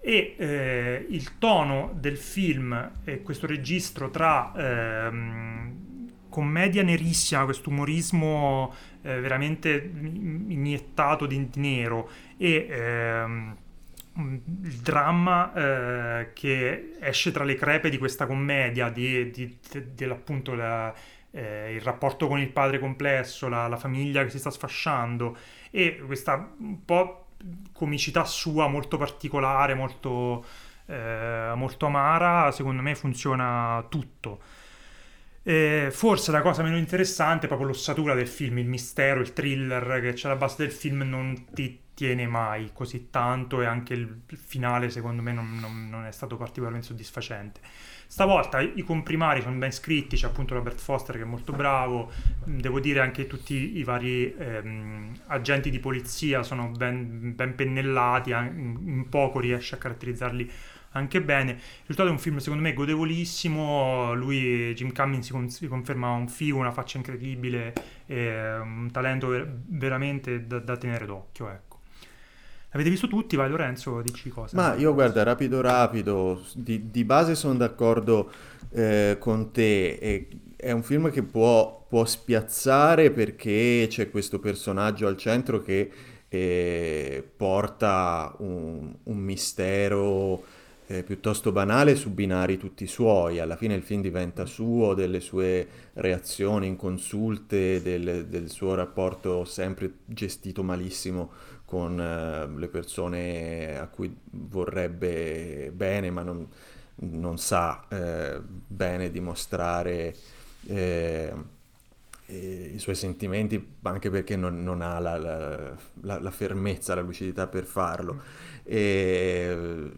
E eh, il tono del film e questo registro tra ehm, commedia nerissima, questo umorismo eh, veramente iniettato di nero e ehm, il dramma eh, che esce tra le crepe di questa commedia, di, di, di, dell'appunto la, eh, il rapporto con il padre complesso, la, la, famiglia che si sta sfasciando e questa un po' comicità sua molto particolare, molto, eh, molto amara, secondo me funziona tutto. Eh, forse la cosa meno interessante è proprio l'ossatura del film, il mistero, il thriller che c'è alla base del film non ti tiene mai così tanto e anche il finale secondo me non, non, non è stato particolarmente soddisfacente. Stavolta i comprimari sono ben scritti, c'è appunto Robert Foster che è molto bravo, devo dire anche tutti i vari ehm, agenti di polizia sono ben, ben pennellati, in poco riesce a caratterizzarli anche bene. Il risultato è un film secondo me godevolissimo, lui, Jim Cummings, si, con- si conferma un figo, una faccia incredibile, un talento ver- veramente da, da tenere d'occhio, ecco. Avete visto tutti? Vai Lorenzo, dici cosa. Ma io guarda, rapido rapido, di, di base sono d'accordo eh, con te. E è un film che può, può, spiazzare perché c'è questo personaggio al centro che eh, porta un, un mistero eh, piuttosto banale su binari tutti suoi. Alla fine il film diventa suo, delle sue reazioni inconsulte, del, del suo rapporto sempre gestito malissimo con eh, le persone a cui vorrebbe bene, ma non, non sa eh, bene dimostrare eh, i suoi sentimenti, anche perché non, non ha la, la, la, la, fermezza, la lucidità per farlo. E,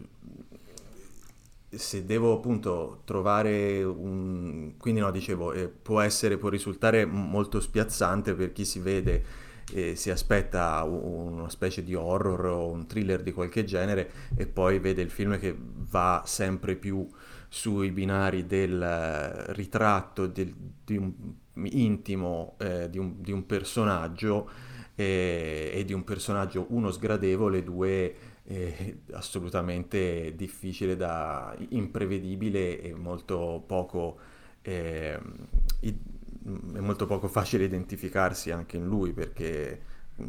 se devo appunto trovare un... quindi no, dicevo, eh, può essere, può risultare molto spiazzante per chi si vede e si aspetta una specie di horror o un thriller di qualche genere e poi vede il film che va sempre più sui binari del ritratto del, di un intimo eh, di, un, di, un, personaggio eh, e di un personaggio uno sgradevole, due eh, assolutamente difficile da imprevedibile e molto poco eh, è molto poco facile identificarsi anche in lui perché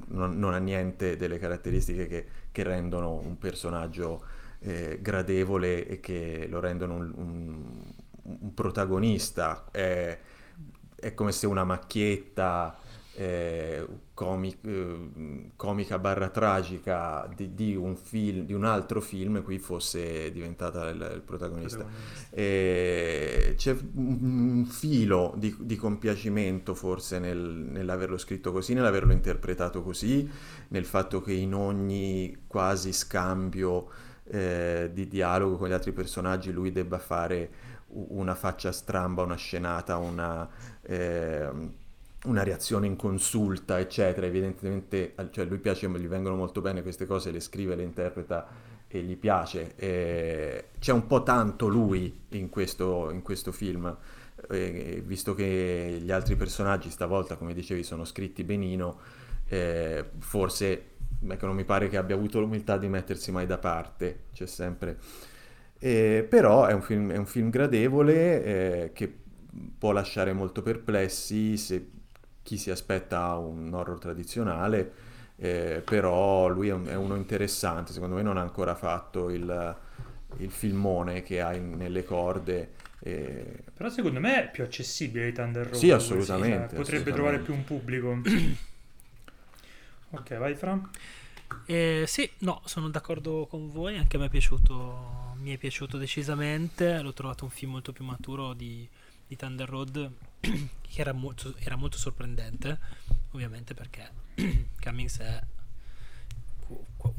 non, non ha niente delle caratteristiche che, che rendono un personaggio eh, gradevole e che lo rendono un, un, un protagonista. È, è, come se una macchietta eh, comic, eh, comica barra tragica di, di, un film, di un altro film qui fosse diventata il, il protagonista. protagonista. c'è un, filo di, di compiacimento forse nel, nell'averlo scritto così, nell'averlo interpretato così, nel fatto che in ogni quasi scambio eh, di dialogo con gli altri personaggi lui debba fare una faccia stramba, una scenata, una... Una reazione inconsulta, eccetera. Evidentemente, cioè, lui piace, gli vengono molto bene queste cose, le scrive, le interpreta e gli piace. E c'è un po' tanto lui in questo, in questo film, e, visto che gli altri personaggi stavolta, come dicevi, sono scritti benino, eh, forse ecco, non mi pare che abbia avuto l'umiltà di mettersi mai da parte, c'è sempre... Eh, però è un film, è un film gradevole eh, che può lasciare molto perplessi se chi si aspetta un horror tradizionale, eh, però lui è, un, è, uno interessante, secondo me non ha ancora fatto il, il filmone che ha in, nelle corde. Eh... Però secondo me è più accessibile di Thunder Road. Sì, assolutamente. Sì, cioè, potrebbe assolutamente. trovare più un pubblico. *clears throat* ok, vai Fra. Eh, sì, no, sono d'accordo con voi, anche a me è piaciuto, mi è piaciuto decisamente, l'ho trovato un film molto più maturo di, di Thunder Road che era molto, era molto sorprendente, ovviamente perché *clears throat* Cummings è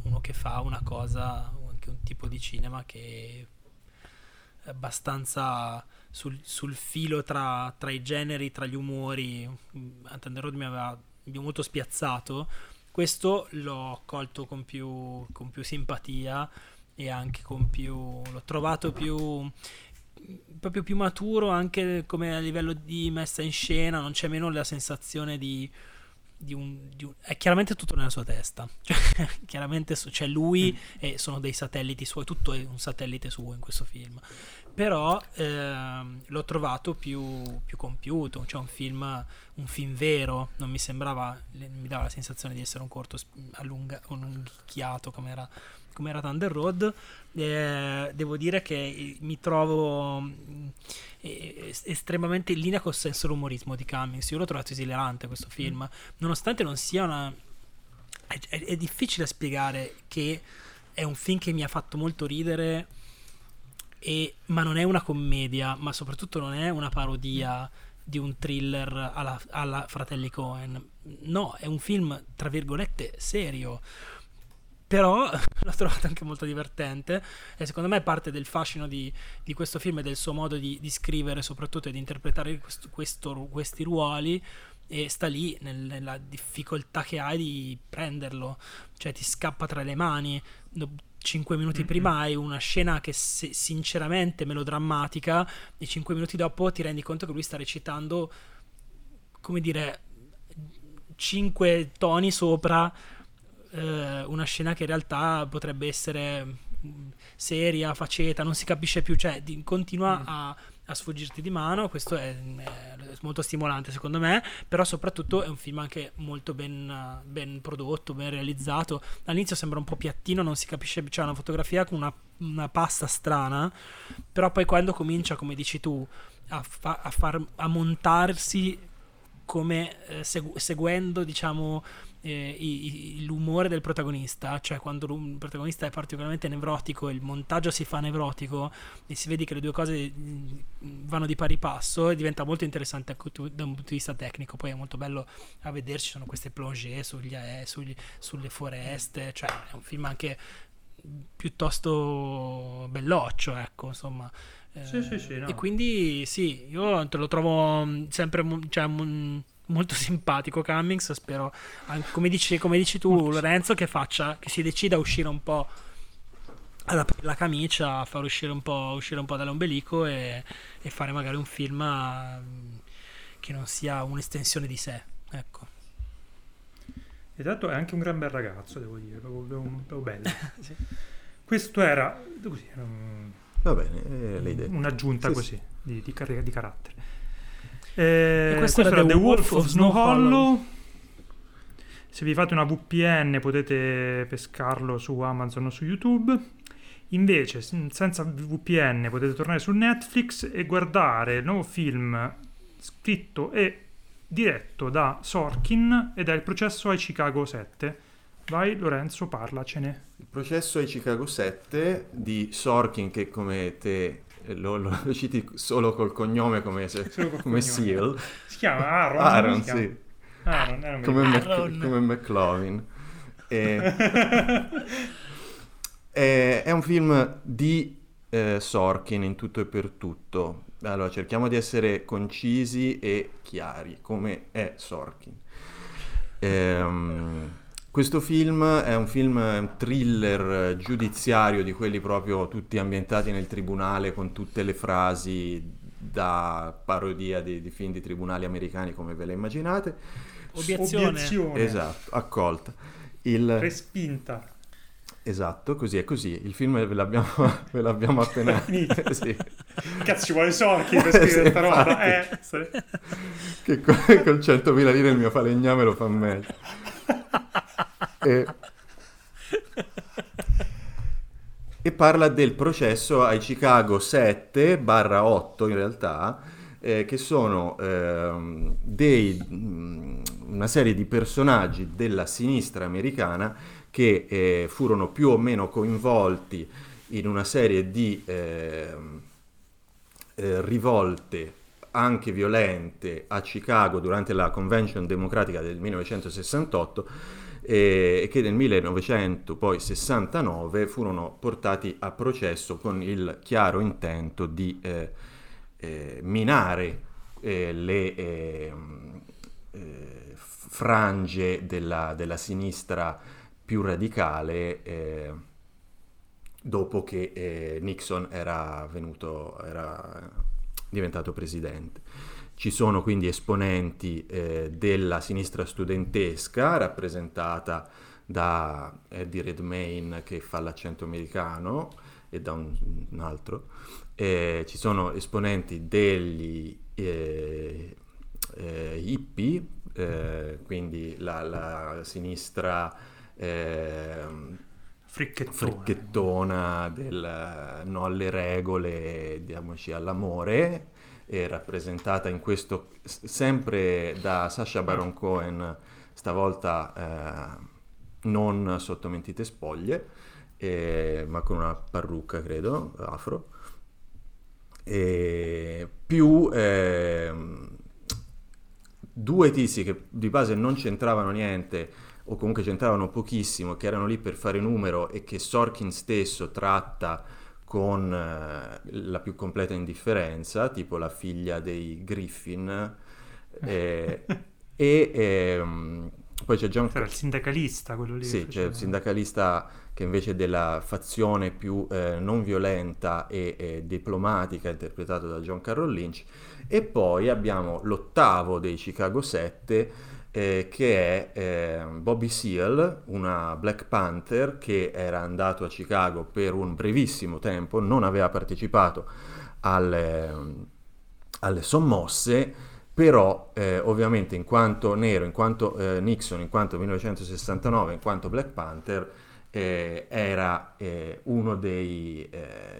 uno che fa una cosa, anche un tipo di cinema che è abbastanza sul, sul filo tra, tra, i generi, tra gli umori. Thunder Road mi aveva, molto spiazzato Questo l'ho colto con più, con più simpatia e anche con più... l'ho trovato più proprio più maturo anche come a livello di messa in scena, non c'è meno la sensazione di, di, un, di un, è chiaramente tutto nella sua testa. *laughs* Cioè, chiaramente c'è lui mm. e sono dei satelliti suoi, tutto è un satellite suo in questo film. Però ehm, l'ho trovato più, più, compiuto, cioè un film, un film vero, non mi sembrava, mi dava la sensazione di essere un corto allunga, allunghiato come era come era Thunder Road, eh, devo dire che mi trovo eh, estremamente in linea col senso dell'umorismo di Cummings. Io l'ho trovato esilerante questo film, mm. nonostante non sia una... È, è, è, difficile spiegare che è un film che mi ha fatto molto ridere, e, ma non è una commedia, ma soprattutto non è una parodia di un thriller alla, alla Fratelli Cohen. No, è un film, tra virgolette, serio però *laughs* l'ho trovato anche molto divertente e secondo me parte del fascino di, di questo film e del suo modo di, di scrivere soprattutto e di interpretare questo, questo, questi ruoli e sta lì nel, nella difficoltà che hai di prenderlo cioè ti scappa tra le mani cinque minuti mm-hmm. prima hai una scena che se, sinceramente melodrammatica e cinque minuti dopo ti rendi conto che lui sta recitando come dire cinque toni sopra eh, una scena che in realtà potrebbe essere mm, seria, faceta, non si capisce più, cioè di, continua mm. a, a, sfuggirti di mano, questo è, è, molto stimolante secondo me, però soprattutto è un film anche molto ben, ben, prodotto, ben realizzato, all'inizio sembra un po' piattino, non si capisce, c'è una fotografia con una, una pasta strana, però poi quando comincia, come dici tu, a, fa, a, far, a montarsi come eh, segu- seguendo, diciamo, eh, l'umore del protagonista, cioè quando il protagonista è particolarmente nevrotico e il montaggio si fa nevrotico e si vede che le due cose vanno di pari passo, diventa molto interessante da un punto di vista tecnico. Poi è molto bello a vederci, ci sono queste plongée sugli, eh, sugli, sulle foreste, cioè è un film anche piuttosto belloccio, ecco, insomma. Sì, sì, sì, no. E quindi sì, io te lo trovo sempre cioè, molto simpatico Cummings. Spero, come dici, come dici tu, Lorenzo, che faccia, che si decida a uscire un po' ad aprire la camicia, a far uscire un po', uscire un po dall'ombelico e, e, fare magari un film mm, che non sia un'estensione di sé. Ecco. Esatto, è anche un gran bel ragazzo, devo dire, proprio, proprio bello. *laughs* sì. Questo era, così, um, Va bene, eh, un'aggiunta sì, così sì. Di, di, car- di carattere. Eh, questo, questo era The Wolf of Snow Hollow. Se vi fate una VPN potete pescarlo su Amazon o su YouTube. Invece, senza VPN potete tornare su Netflix e guardare il nuovo film scritto e diretto da Sorkin ed è il processo ai Chicago 7. Vai Lorenzo, parlacene. Il processo ai Chicago 7 di Sorkin che come te lo, lo, *laughs* lo citi solo col cognome come, se, come cognome. Seal. Si chiama Aaron. Aaron, sì. Aaron, Aaron come, Mac, come McLovin. E, *laughs* è, è, un film di eh, Sorkin in tutto e per tutto. Allora, cerchiamo di essere concisi e chiari, come è Sorkin. Ehm questo film è un film un thriller giudiziario di quelli proprio tutti ambientati nel tribunale con tutte le frasi da parodia di, di film di tribunali americani come ve le immaginate. Obiezione. Obiezione. Esatto, accolta. Il... Respinta. Esatto, così è così. Il film ve l'abbiamo, *laughs* ve l'abbiamo appena *laughs* finito. *laughs* sì. Cazzo, ci vuole soldi per scrivere sì, questa roba. Eh, sì. Che con, con 100.000 lire il mio falegname lo fa meglio. E, e parla del processo ai Chicago 7 barra 8 in realtà, eh, che sono eh, dei, mh, una serie di personaggi della sinistra americana che eh, furono più o meno coinvolti in una serie di ehm, eh, rivolte anche violente a Chicago durante la Convention democratica del 1968 e che nel 1969 furono portati a processo con il chiaro intento di eh, eh, minare eh, le, ehm, eh, frange della, della, sinistra più radicale eh, dopo che eh, Nixon era, venuto, era diventato presidente. Ci sono quindi esponenti eh, della sinistra studentesca rappresentata da Eddie Redmayne che fa l'accento americano e da un, un altro. Eh, ci sono esponenti degli eh, eh, hippie, eh, quindi la, la sinistra ehm, fricchettona, fricchettona del no alle regole, diamoci all'amore, rappresentata in questo sempre da Sasha Baron Cohen, stavolta eh, non sotto mentite spoglie, eh, ma con una parrucca, credo, afro. E più eh, due tizi che di base non c'entravano niente o comunque c'entravano pochissimo, che erano lì per fare numero e che Sorkin stesso tratta con eh, la più completa indifferenza, tipo la figlia dei Griffin. *laughs* Eh, e ehm, poi c'è John... Era il sindacalista quello lì. Sì, c'è il sindacalista che invece della fazione più eh, non violenta e, e, diplomatica interpretato da John Carroll Lynch. E poi abbiamo l'ottavo dei Chicago 7 eh, che è eh, Bobby Seale, una Black Panther che era andato a Chicago per un brevissimo tempo, non aveva partecipato alle, alle sommosse però eh, ovviamente in quanto nero, in quanto eh, Nixon, in quanto 1969, in quanto Black Panther, eh, era eh, uno dei,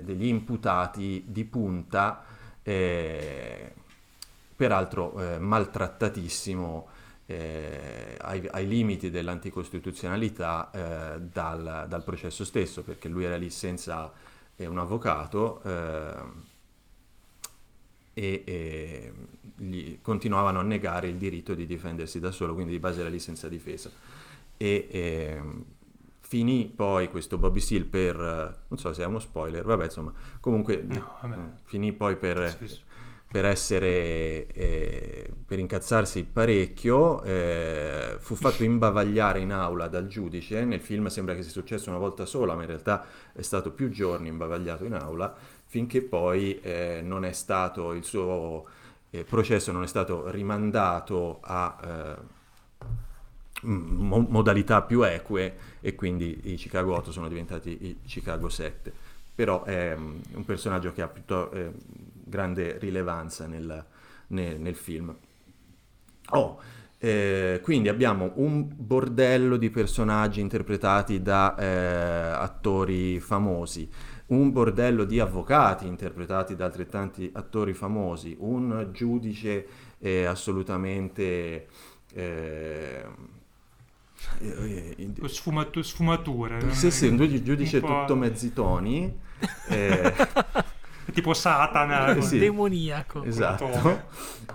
degli imputati di punta, eh, peraltro maltrattatissimo ai, ai, limiti dell'anticostituzionalità dal, dal, processo stesso, perché lui era lì senza un avvocato e, e gli continuavano a negare il diritto di difendersi da solo, quindi di base era lì senza difesa. E, e finì poi questo Bobby Seale per, non so se è uno spoiler, vabbè insomma, comunque no, vabbè. Mm, finì poi per, per essere, eh, per incazzarsi parecchio, eh, fu fatto imbavagliare in aula dal giudice, nel film sembra che sia successo una volta sola, ma in realtà è stato più giorni imbavagliato in aula, finché poi eh, non è stato il suo eh, processo non è stato rimandato a eh, mo- modalità più eque e quindi i Chicago 8 sono diventati i Chicago 7. Però è um, un personaggio che ha piuttosto eh, grande rilevanza nel, nel, nel film. Oh, eh, quindi abbiamo un bordello di personaggi interpretati da eh, attori famosi un bordello di avvocati interpretati da altrettanti attori famosi, un giudice eh, assolutamente... Eh, eh, Sfumat- sfumature. Sì, sì, un giudice un tutto mezzitoni. *laughs* Tipo Satana. Eh, sì, demoniaco. Esatto.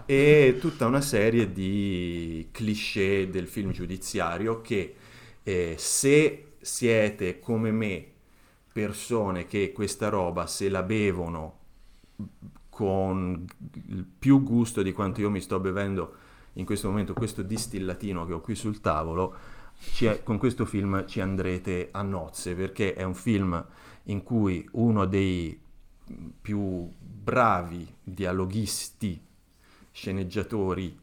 E tutta una serie di cliché del film giudiziario che eh, se siete come me persone che questa roba se la bevono con il più gusto di quanto io mi sto bevendo in questo momento questo distillatino che ho qui sul tavolo, è, con questo film ci andrete a nozze perché è un film in cui uno dei più bravi dialoghisti, sceneggiatori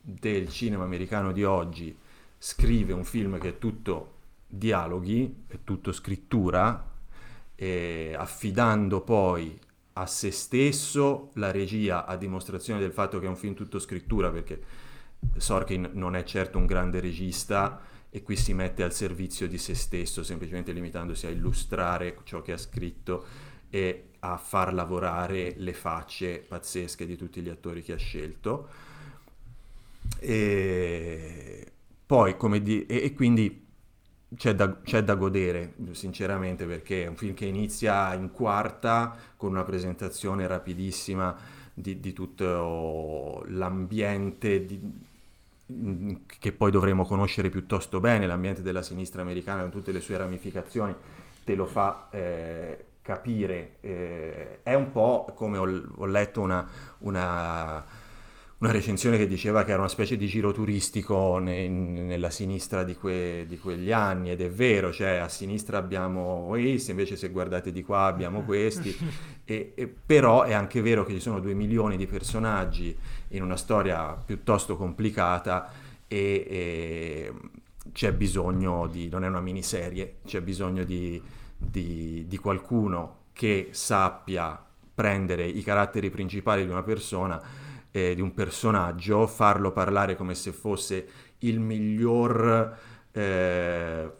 del cinema americano di oggi scrive un film che è tutto dialoghi, è tutto scrittura, affidando poi a se stesso la regia a dimostrazione del fatto che è un film tutto scrittura, perché Sorkin non è certo un grande regista e qui si mette al servizio di se stesso, semplicemente limitandosi a illustrare ciò che ha scritto e a far lavorare le facce pazzesche di tutti gli attori che ha scelto. E poi, come di- e, e quindi c'è da, c'è da, godere, sinceramente, perché è un film che inizia in quarta con una presentazione rapidissima di, di tutto l'ambiente di, che poi dovremo conoscere piuttosto bene, l'ambiente della sinistra americana con tutte le sue ramificazioni, te lo fa eh, capire. Eh, è un po' come ho, ho letto una, una una recensione che diceva che era una specie di giro turistico ne, nella sinistra di, que, di, quegli anni ed è vero, cioè a sinistra abbiamo questi, invece se guardate di qua abbiamo *laughs* questi, e, e, però è anche vero che ci sono due milioni di personaggi in una storia piuttosto complicata e, e c'è bisogno di, non è una miniserie, c'è bisogno di, di, di qualcuno che sappia prendere i caratteri principali di una persona, eh, di un personaggio, farlo parlare come se fosse il miglior eh,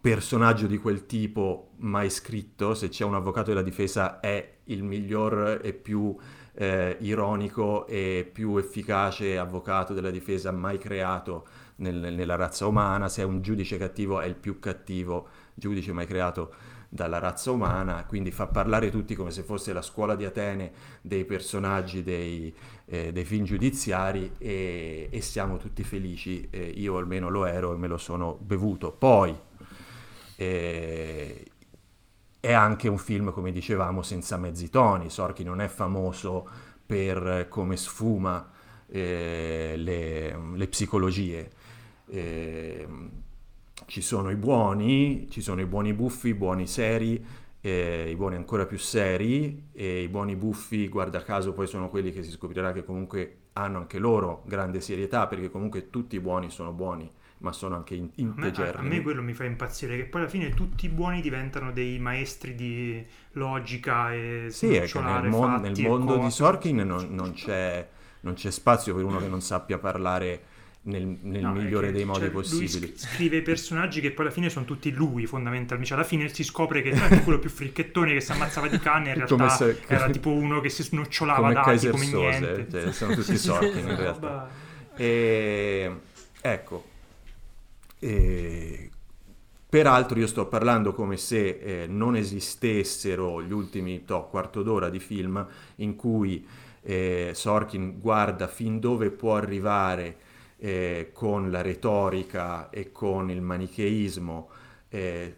personaggio di quel tipo mai scritto, se c'è un avvocato della difesa è il miglior e più eh, ironico e più efficace avvocato della difesa mai creato nel, nella razza umana, se è un giudice cattivo è il più cattivo giudice mai creato dalla razza umana, quindi fa parlare tutti come se fosse la scuola di Atene dei personaggi dei, eh, dei film giudiziari e, e, siamo tutti felici, eh, io almeno lo ero e me lo sono bevuto. Poi eh, è anche un film, come dicevamo, senza mezzi toni, Sorchi non è famoso per come sfuma eh, le, le, psicologie. Ci sono i buoni, ci sono i buoni buffi, i buoni seri, eh, i buoni ancora più seri e i buoni buffi, guarda caso, poi sono quelli che si scoprirà che comunque hanno anche loro grande serietà perché comunque tutti i buoni sono buoni ma sono anche in- integerrimi. A me, a me quello mi fa impazzire, che poi alla fine tutti i buoni diventano dei maestri di logica e Sì, è che nel, mon- nel mondo di Sorkin non, non, c'è, non c'è spazio per uno che non sappia parlare nel, nel no, migliore dei modi cioè, possibili. Scrive personaggi che poi alla fine sono tutti lui, fondamentalmente. Cioè, alla fine si scopre che è quello più fricchettone che si ammazzava di canne, in *laughs* realtà se, era tipo uno che si snocciolava come dati come Sose, niente. Cioè, sono *laughs* tutti sorti in realtà. E, ecco. E, peraltro io sto parlando come se eh, non esistessero gli ultimi to, quarto d'ora di film in cui eh, Sorkin guarda fin dove può arrivare eh, con la retorica e con il manicheismo eh,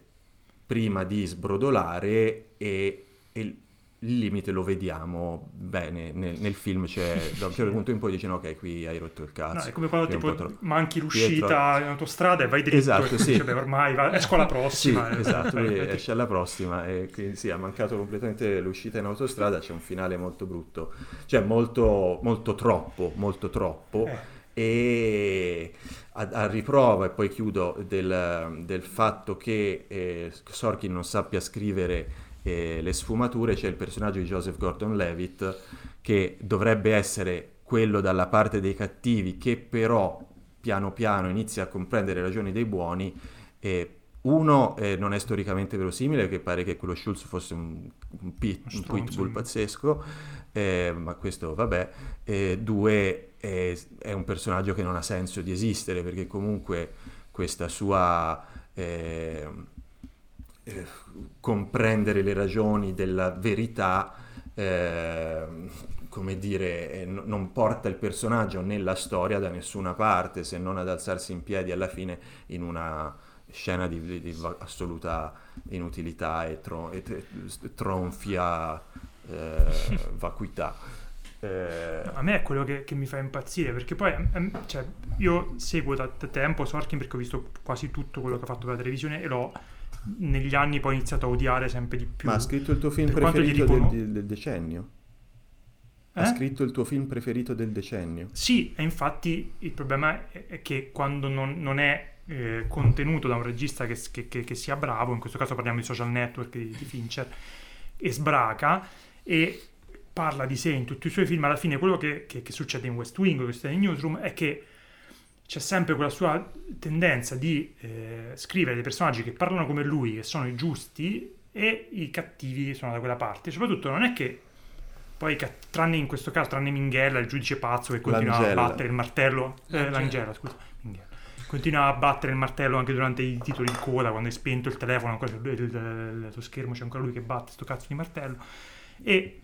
prima di sbrodolare e, e, il limite lo vediamo bene. Nel, nel film c'è da un certo punto in poi dicono ok qui hai rotto il cazzo no, è come quando tipo tro... manchi l'uscita in autostrada e vai dritto esatto, e sì. dice, beh, ormai va... esco alla *laughs* prossima sì, e... esatto *laughs* esce alla prossima e quindi sì ha mancato completamente l'uscita in autostrada c'è un finale molto brutto cioè molto, molto troppo molto troppo. Eh e a, a, riprova, e poi chiudo, del, del fatto che eh, Sorkin non sappia scrivere eh, le sfumature, c'è il personaggio di Joseph Gordon-Levitt che dovrebbe essere quello dalla parte dei cattivi che però piano piano inizia a comprendere le ragioni dei buoni e uno eh, non è storicamente verosimile perché pare che quello Schulz fosse un, un, pit, un pitbull pazzesco eh, ma questo vabbè eh, due è, è, un personaggio che non ha senso di esistere perché comunque questa sua eh, eh, comprendere le ragioni della verità eh, come dire eh, non porta il personaggio nella storia da nessuna parte se non ad alzarsi in piedi alla fine in una scena di, di, di assoluta inutilità e, tro, e tronfia eh, *laughs* vacuità eh... A me è quello che, che, mi fa impazzire perché poi cioè, io seguo da, da, tempo Sorkin perché ho visto quasi tutto quello che ha fatto per la televisione e l'ho negli anni poi iniziato a odiare sempre di più. Ma ha scritto il tuo film per preferito riconos- del, del, decennio? Eh? Ha scritto il tuo film preferito del decennio? Sì, e infatti il problema è che quando non, non è eh, contenuto da un regista che, che, che, sia bravo, in questo caso parliamo di social network di, di Fincher, e sbraca e parla di sé in tutti i suoi film, alla fine quello che, che, che succede in West Wing, che succede in Newsroom, è che c'è sempre quella sua tendenza di eh, scrivere dei personaggi che parlano come lui, che sono i giusti, e i cattivi sono da quella parte. Soprattutto non è che poi, tranne in questo caso, tranne Minghella, il giudice pazzo che continua L'Angela. a battere il martello, eh, l'Angela, scusa, Minghella. continua a battere il martello anche durante i titoli di coda, quando è spento il telefono, ancora il, il, il, il, schermo c'è ancora lui che batte sto cazzo di martello. E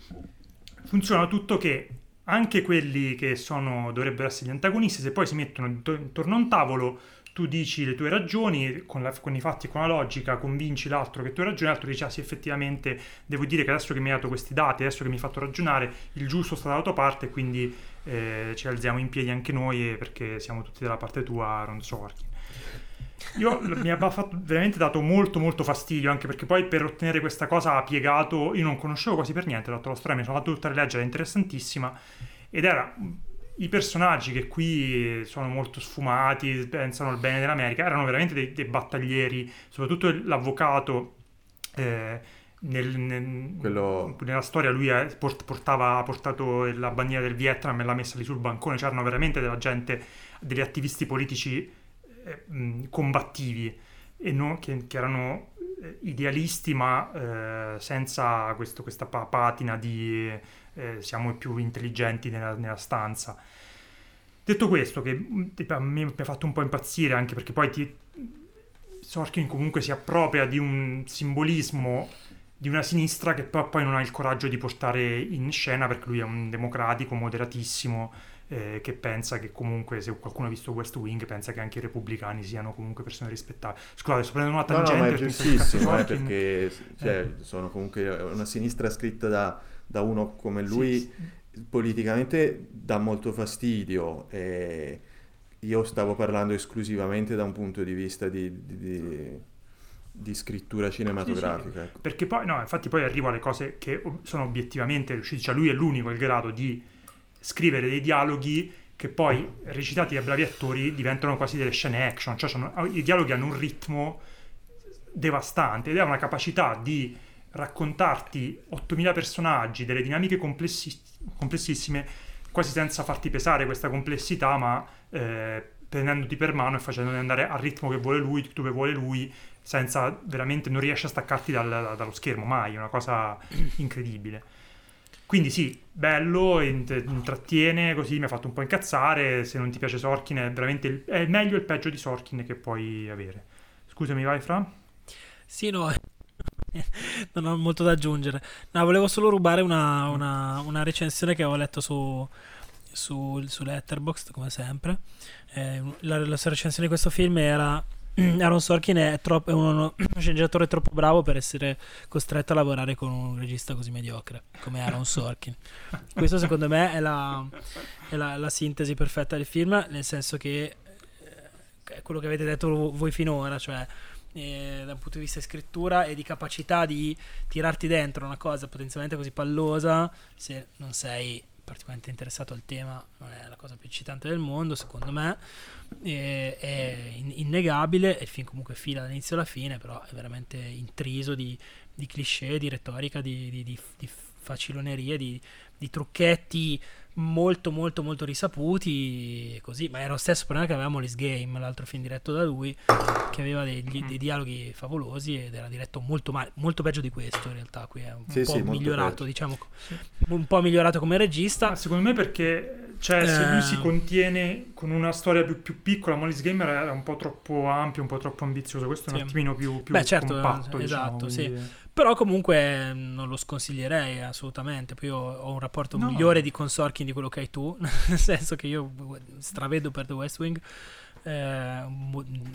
funziona tutto che anche quelli che sono, dovrebbero essere gli antagonisti, se poi si mettono intorno a un tavolo, tu dici le tue ragioni, con, la, con, i fatti e con la logica, convinci l'altro che tu hai ragione, l'altro dice, ah sì, effettivamente devo dire che adesso che mi hai dato questi dati, adesso che mi hai fatto ragionare, il giusto sta dalla tua parte, quindi eh, ci alziamo in piedi anche noi eh, perché siamo tutti dalla parte tua, Aaron Sorkin. Io mi ha fatto, veramente dato molto molto fastidio anche perché poi per ottenere questa cosa ha piegato, io non conoscevo quasi per niente, lo storia, mi sono fatto tutta rileggere, è interessantissima ed era i personaggi che qui sono molto sfumati, pensano al bene dell'America, erano veramente dei, dei battaglieri, soprattutto l'avvocato. Eh, nel, nel, Quello... Nella storia lui è, portava, ha portato la bandiera del Vietnam e l'ha messa lì sul bancone, c'erano veramente della gente, degli attivisti politici eh, combattivi e no, che, che, erano eh, idealisti ma eh, senza questo, questa patina di eh, siamo i più intelligenti nella, nella, stanza. Detto questo, che a me mi ha fatto un po' impazzire anche perché poi ti, Sorkin comunque si appropria di un simbolismo di una sinistra che poi non ha il coraggio di portare in scena perché lui è un democratico moderatissimo eh, che pensa che comunque se qualcuno ha visto West Wing pensa che anche i repubblicani siano comunque persone rispettabili scusate sto prendendo una tangente no, no, ma è giustissimo eh, *laughs* perché cioè, eh. sono comunque una sinistra scritta da da uno come lui sì, sì. politicamente dà molto fastidio. E io stavo parlando esclusivamente da un punto di vista di, di, di, di scrittura cinematografica. Sì, ecco. Perché poi, no, infatti poi arrivo alle cose che sono obiettivamente riusciti, cioè lui è l'unico il grado di scrivere dei dialoghi che poi recitati da bravi attori diventano quasi delle scene action, cioè sono, i dialoghi hanno un ritmo devastante ed è una capacità di raccontarti 8000 personaggi, delle dinamiche complessi- complessissime, quasi senza farti pesare questa complessità, ma eh, prendendoti per mano e facendoti andare al ritmo che vuole lui, dove vuole lui, senza veramente non riesci a staccarti dal, dallo schermo mai, è una cosa incredibile. Quindi sì, bello, intrattiene, così mi ha fatto un po' incazzare, se non ti piace Sorkin è veramente il, è meglio il peggio di Sorkin che puoi avere. Scusami, vai Fra? Sì, no, *laughs* non ho molto da aggiungere. No, volevo solo rubare una, una, una recensione che avevo letto su, su, su Letterboxd, come sempre. Eh, la, la recensione di questo film era Aaron Sorkin è, troppo, è uno, uno, *clears throat* sceneggiatore troppo bravo per essere costretto a lavorare con un regista così mediocre come Aaron *laughs* Sorkin. Questo secondo me è la, è la, la sintesi perfetta del film, nel senso che eh, è quello che avete detto voi finora, cioè eh, da un punto di vista di scrittura e di capacità di tirarti dentro una cosa potenzialmente così pallosa se non sei particolarmente interessato al tema non è la cosa più eccitante del mondo secondo me e, è innegabile il film comunque fila dall'inizio alla fine però è veramente intriso di, di cliché di retorica di, di, di, facilonerie di trucchetti molto molto molto risaputi così. Ma era lo stesso problema che avevamo Liz Game l'altro film diretto da lui che aveva degli, dei dialoghi favolosi ed era diretto molto male molto peggio di questo in realtà. Qui è un sì, po' sì, migliorato diciamo sì. un po' migliorato come regista. Ma secondo me perché cioè eh... se lui si eh. contiene con una storia più, più piccola Molly's Gamer era un po' troppo ampio un po' troppo ambizioso questo è un attimino più, più Beh, certo, compatto esatto diciamo, sì però comunque non lo sconsiglierei assolutamente. Poi io ho un rapporto no. migliore di Consorkin di quello che hai tu, *laughs* nel senso che io stravedo per The West Wing. Eh,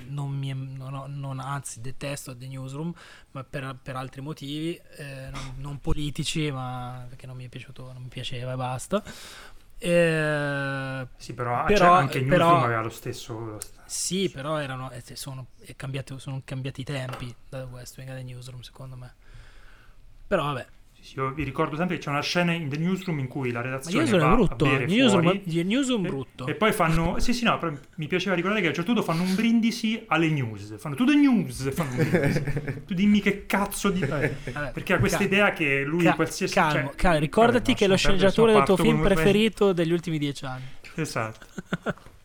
non, mi, non, non, anzi detesto The Newsroom ma per, per altri motivi eh, non, non, politici ma perché non mi è piaciuto non mi piaceva e basta eh, sì però, però cioè anche Newsroom però, aveva lo stesso, lo stesso sì però erano eh, sono, cambiati, sono cambiati i tempi da West Wing a The Newsroom secondo me però vabbè. Io vi ricordo sempre che c'è una scena in The Newsroom in cui la redazione ma va è brutto. a bere newsroom, fuori, newsroom brutto. E, e, poi fanno... *laughs* Sì, sì, no, però mi piaceva ricordare che a un certo punto fanno un brindisi alle news. Fanno tu the news, fanno un brindisi. *laughs* tu dimmi che cazzo di... Vabbè, perché ha questa idea che lui cal- qualsiasi... Calmo, cioè, calmo. ricordati vabbè, che è lo sceneggiatore del tuo film preferito degli ultimi dieci anni. Esatto. *laughs*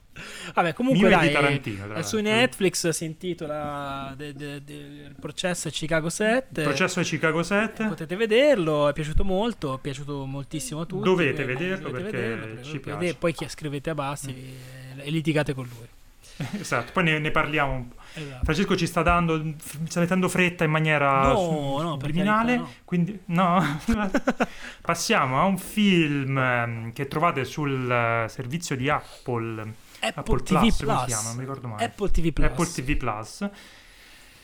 Vabbè, comunque dai, Tarantino, su Netflix si intitola de, de, de, Il processo a Chicago 7. Il processo a Chicago 7. Potete vederlo, è piaciuto molto, è piaciuto moltissimo a tutti. Dovete eh, vederlo dovete perché vederlo, ci piace. Vedere, poi scrivete a Bassi mm. e litigate con lui. *laughs* Esatto, poi ne, ne parliamo un po'. Esatto. Francesco ci sta dando, sta mettendo fretta in maniera no, no, criminale, no. quindi no. *laughs* Passiamo a un film ehm, che trovate sul eh, servizio di Apple Apple, Apple TV Plus, Plus. si chiama, non mi ricordo mai. Apple TV Plus. Apple TV Plus.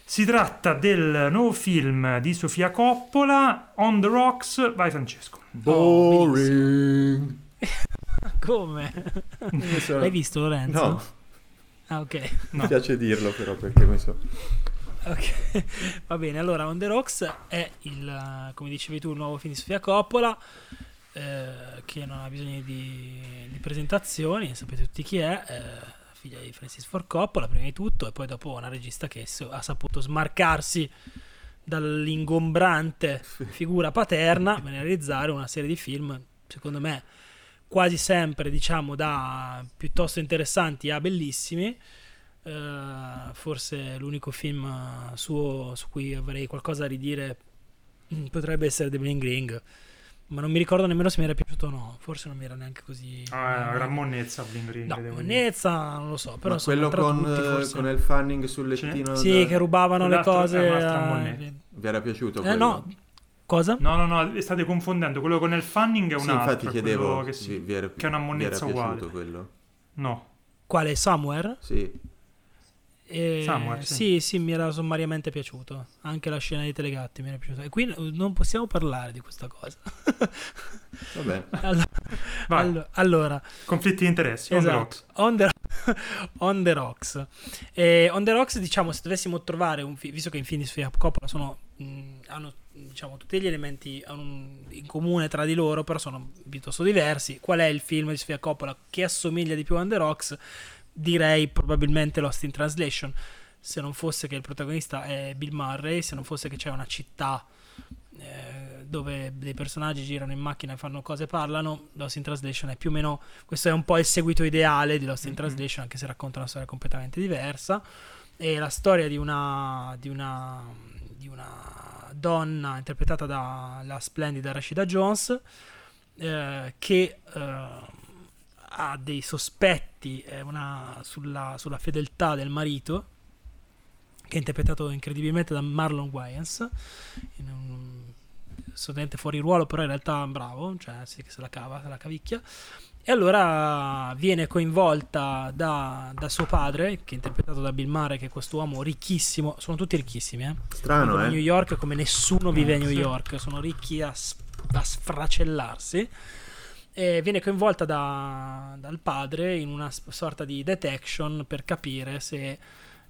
Si tratta del nuovo film di Sofia Coppola, On the Rocks. Vai Francesco. Boring. *laughs* Come? Mi sono- L'hai visto Lorenzo? No, Ah, ok. mi No. piace dirlo però perché mi so... Ok, va bene. Allora, On the Rocks è il, come dicevi tu, il nuovo film di Sofia Coppola, eh, che non ha bisogno di, di presentazioni, sapete tutti chi è, eh, figlia di Francis Ford Coppola, prima di tutto, e poi dopo una regista che ha saputo smarcarsi dall'ingombrante figura paterna per realizzare una serie di film, secondo me, quasi sempre, diciamo, da piuttosto interessanti a bellissimi. Eh, forse l'unico film suo su cui avrei qualcosa da ridire mm, potrebbe essere The Bling Ring. Ma non mi ricordo nemmeno se mi era piaciuto o no. Forse non mi era neanche così. Ah, è una gran monnezza Bling Ring, No, monnezza non lo so. Però Ma quello con, tutti, eh, con il fanning sul lettino... Sì, da- che rubavano le cose. è un'altra a- moneta. Vi era piaciuto Eh, quello? no, cosa? No, no, no, state confondendo. Quello con il fanning è un Sì, altro. infatti chiedevo quello che, se si- vi era, che è una vi era monnezza piaciuto uguale. quello. No. Quale? Somewhere? Sì. Eh, Somewhere, sì. sì, sì, mi era sommariamente piaciuto. Anche la scena dei telegatti mi era piaciuta. E qui non possiamo parlare di questa cosa. *laughs* Vabbè. allora, Vai. allo- allora, Conflitti di interessi. on the Esatto. rocks. On the, *laughs* on the Rocks. Eh, on the Rocks, diciamo, se dovessimo trovare un film, visto che in film di Sofia Coppola sono, mh, hanno diciamo, tutti gli elementi in comune tra di loro, però sono piuttosto diversi. Qual è il film di Sofia Coppola che assomiglia di più a On the Rocks? Direi probabilmente Lost in Translation. Se non fosse che il protagonista è Bill Murray, se non fosse che c'è una città eh, dove dei personaggi girano in macchina e fanno cose e parlano, Lost in Translation è più o meno questo è un po' il seguito ideale di Lost in Mhm. Translation, anche se racconta una storia completamente diversa. E la storia di una, di una, di una donna interpretata dalla splendida Rashida Jones eh, che eh, ha dei sospetti una- sulla, sulla fedeltà del marito, che è interpretato incredibilmente da Marlon Wayans, in un assolutamente fuori ruolo, però in realtà bravo, cioè se la cava, se la cavicchia. E allora viene coinvolta da, da suo padre, che è interpretato da Bill Murray, che è quest'uomo ricchissimo. Sono tutti ricchissimi, eh. Strano, a eh? New York come nessuno vive a New Sì. York, sono ricchi a, a sfracellarsi. E viene coinvolta da- dal padre in una sorta di detection per capire se,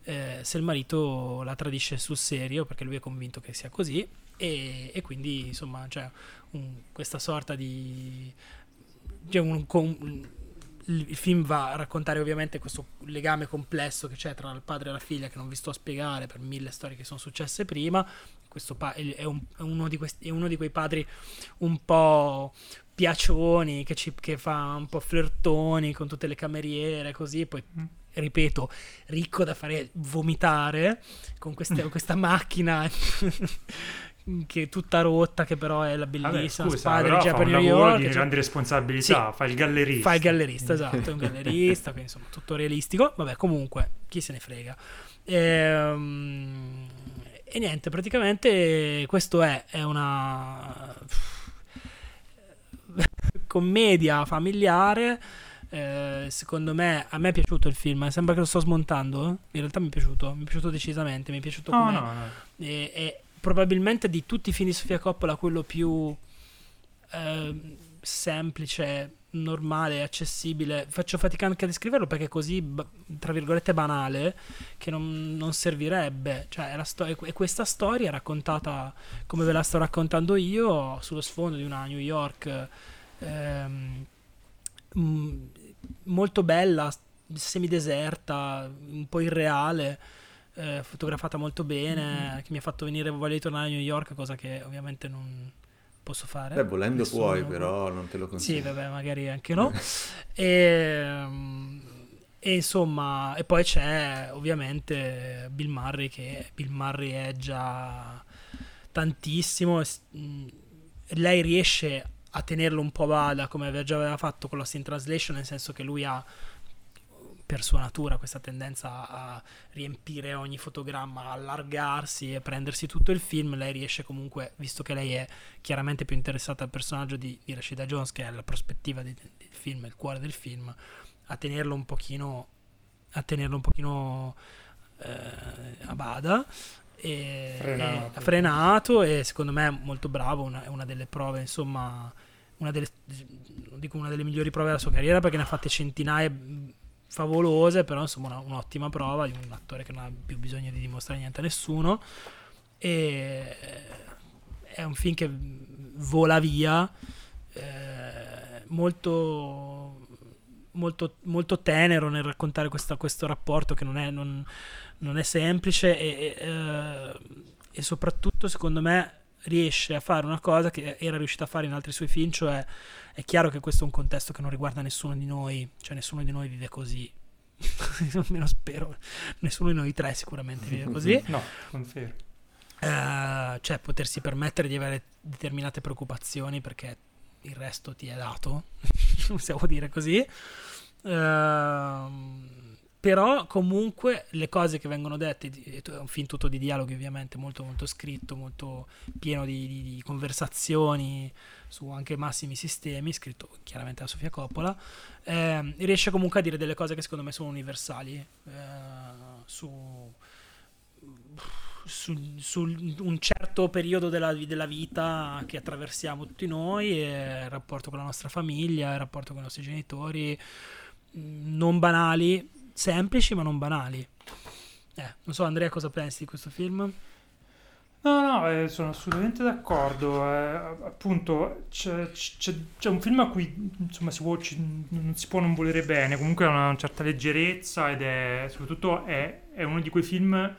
eh, se il marito la tradisce sul serio, perché lui è convinto che sia così. E, e quindi insomma c'è un- questa sorta di. c'è un- con- il film va a raccontare ovviamente questo legame complesso che c'è tra il padre e la figlia che non vi sto a spiegare per mille storie che sono successe prima questo pa- è, un- è uno di questi- è uno di quei padri un po' piacioni che, ci- che fa un po' flirtoni con tutte le cameriere così poi Mm. ripeto ricco da fare vomitare con queste- *laughs* questa macchina *laughs* che è tutta rotta che però è la Vabbè, bellissima scusa, però di fa Japan New York di grandi responsabilità, fa il gallerista. Fa il gallerista, esatto, è un gallerista, quindi insomma tutto realistico. Vabbè, comunque, chi se ne frega. Ehm, E, niente, praticamente questo è, è una *laughs* commedia familiare. eh, secondo me, a me è piaciuto il film. eh, Sembra che lo sto smontando. eh. In realtà mi è piaciuto, mi è piaciuto decisamente. Mi è piaciuto come no, no. e, e probabilmente di tutti i film di Sofia Coppola quello più ehm, semplice, normale, accessibile. Faccio fatica anche a descriverlo perché è così, tra virgolette, banale che non, non servirebbe. Cioè, è, sto- è que- è questa storia raccontata come ve la sto raccontando io sullo sfondo di una New York ehm, molto bella, semideserta, un po' irreale eh, fotografata molto bene, che mi ha fatto venire voglia di tornare a New York, cosa che ovviamente non posso fare. Beh, volendo Nessuno- puoi, però non te lo Sì, consiglio. vabbè, magari anche no. *laughs* e, e insomma, e poi c'è ovviamente Bill Murray che Bill Murray è già tantissimo. lei riesce a tenerlo un po' a bada come già aveva fatto con Lost in Translation, nel senso che lui ha per sua natura questa tendenza a riempire ogni fotogramma, a allargarsi e prendersi tutto il film. Lei riesce comunque, visto che lei è chiaramente più interessata al personaggio di, di Rashida Jones, che è la prospettiva di- del film, il cuore del film, a tenerlo un pochino a tenerlo un pochino eh, a bada e, Frenato. e- frenato e secondo me è molto bravo una- è una delle prove insomma una delle, dico una delle migliori prove della sua carriera perché ne ha fatte centinaia favolose, però insomma una- un'ottima prova di un attore che non ha più bisogno di dimostrare niente a nessuno. E è un film che vola via, eh, molto, molto, molto tenero nel raccontare questa- questo rapporto che non è, non- non è semplice e, e, eh, e soprattutto secondo me riesce a fare una cosa che era riuscita a fare in altri suoi film, cioè è chiaro che questo è un contesto che non riguarda nessuno di noi, cioè nessuno di noi vive così. *laughs* Almeno spero, nessuno di noi tre sicuramente vive *laughs* così. No, confermo. Eh, cioè potersi permettere di avere determinate preoccupazioni perché il resto ti è dato, *laughs* possiamo dire così. Ehm, però comunque le cose che vengono dette, è un film tutto di dialoghi ovviamente, molto molto scritto, molto pieno di, di- di conversazioni su anche massimi sistemi, scritto chiaramente da Sofia Coppola, ehm, riesce comunque a dire delle cose che secondo me sono universali eh, su su, su un certo periodo della, della vita che attraversiamo tutti noi, il rapporto con la nostra famiglia, il rapporto con i nostri genitori, mh, non banali, semplici ma non banali. Eh, non so Andrea cosa pensi di questo film? No, no, eh, sono assolutamente d'accordo. eh, appunto, c'è, c'è- c'è un film a cui insomma si può- ci- non si può non volere bene. Comunque ha una certa leggerezza ed è soprattutto è, è uno di quei film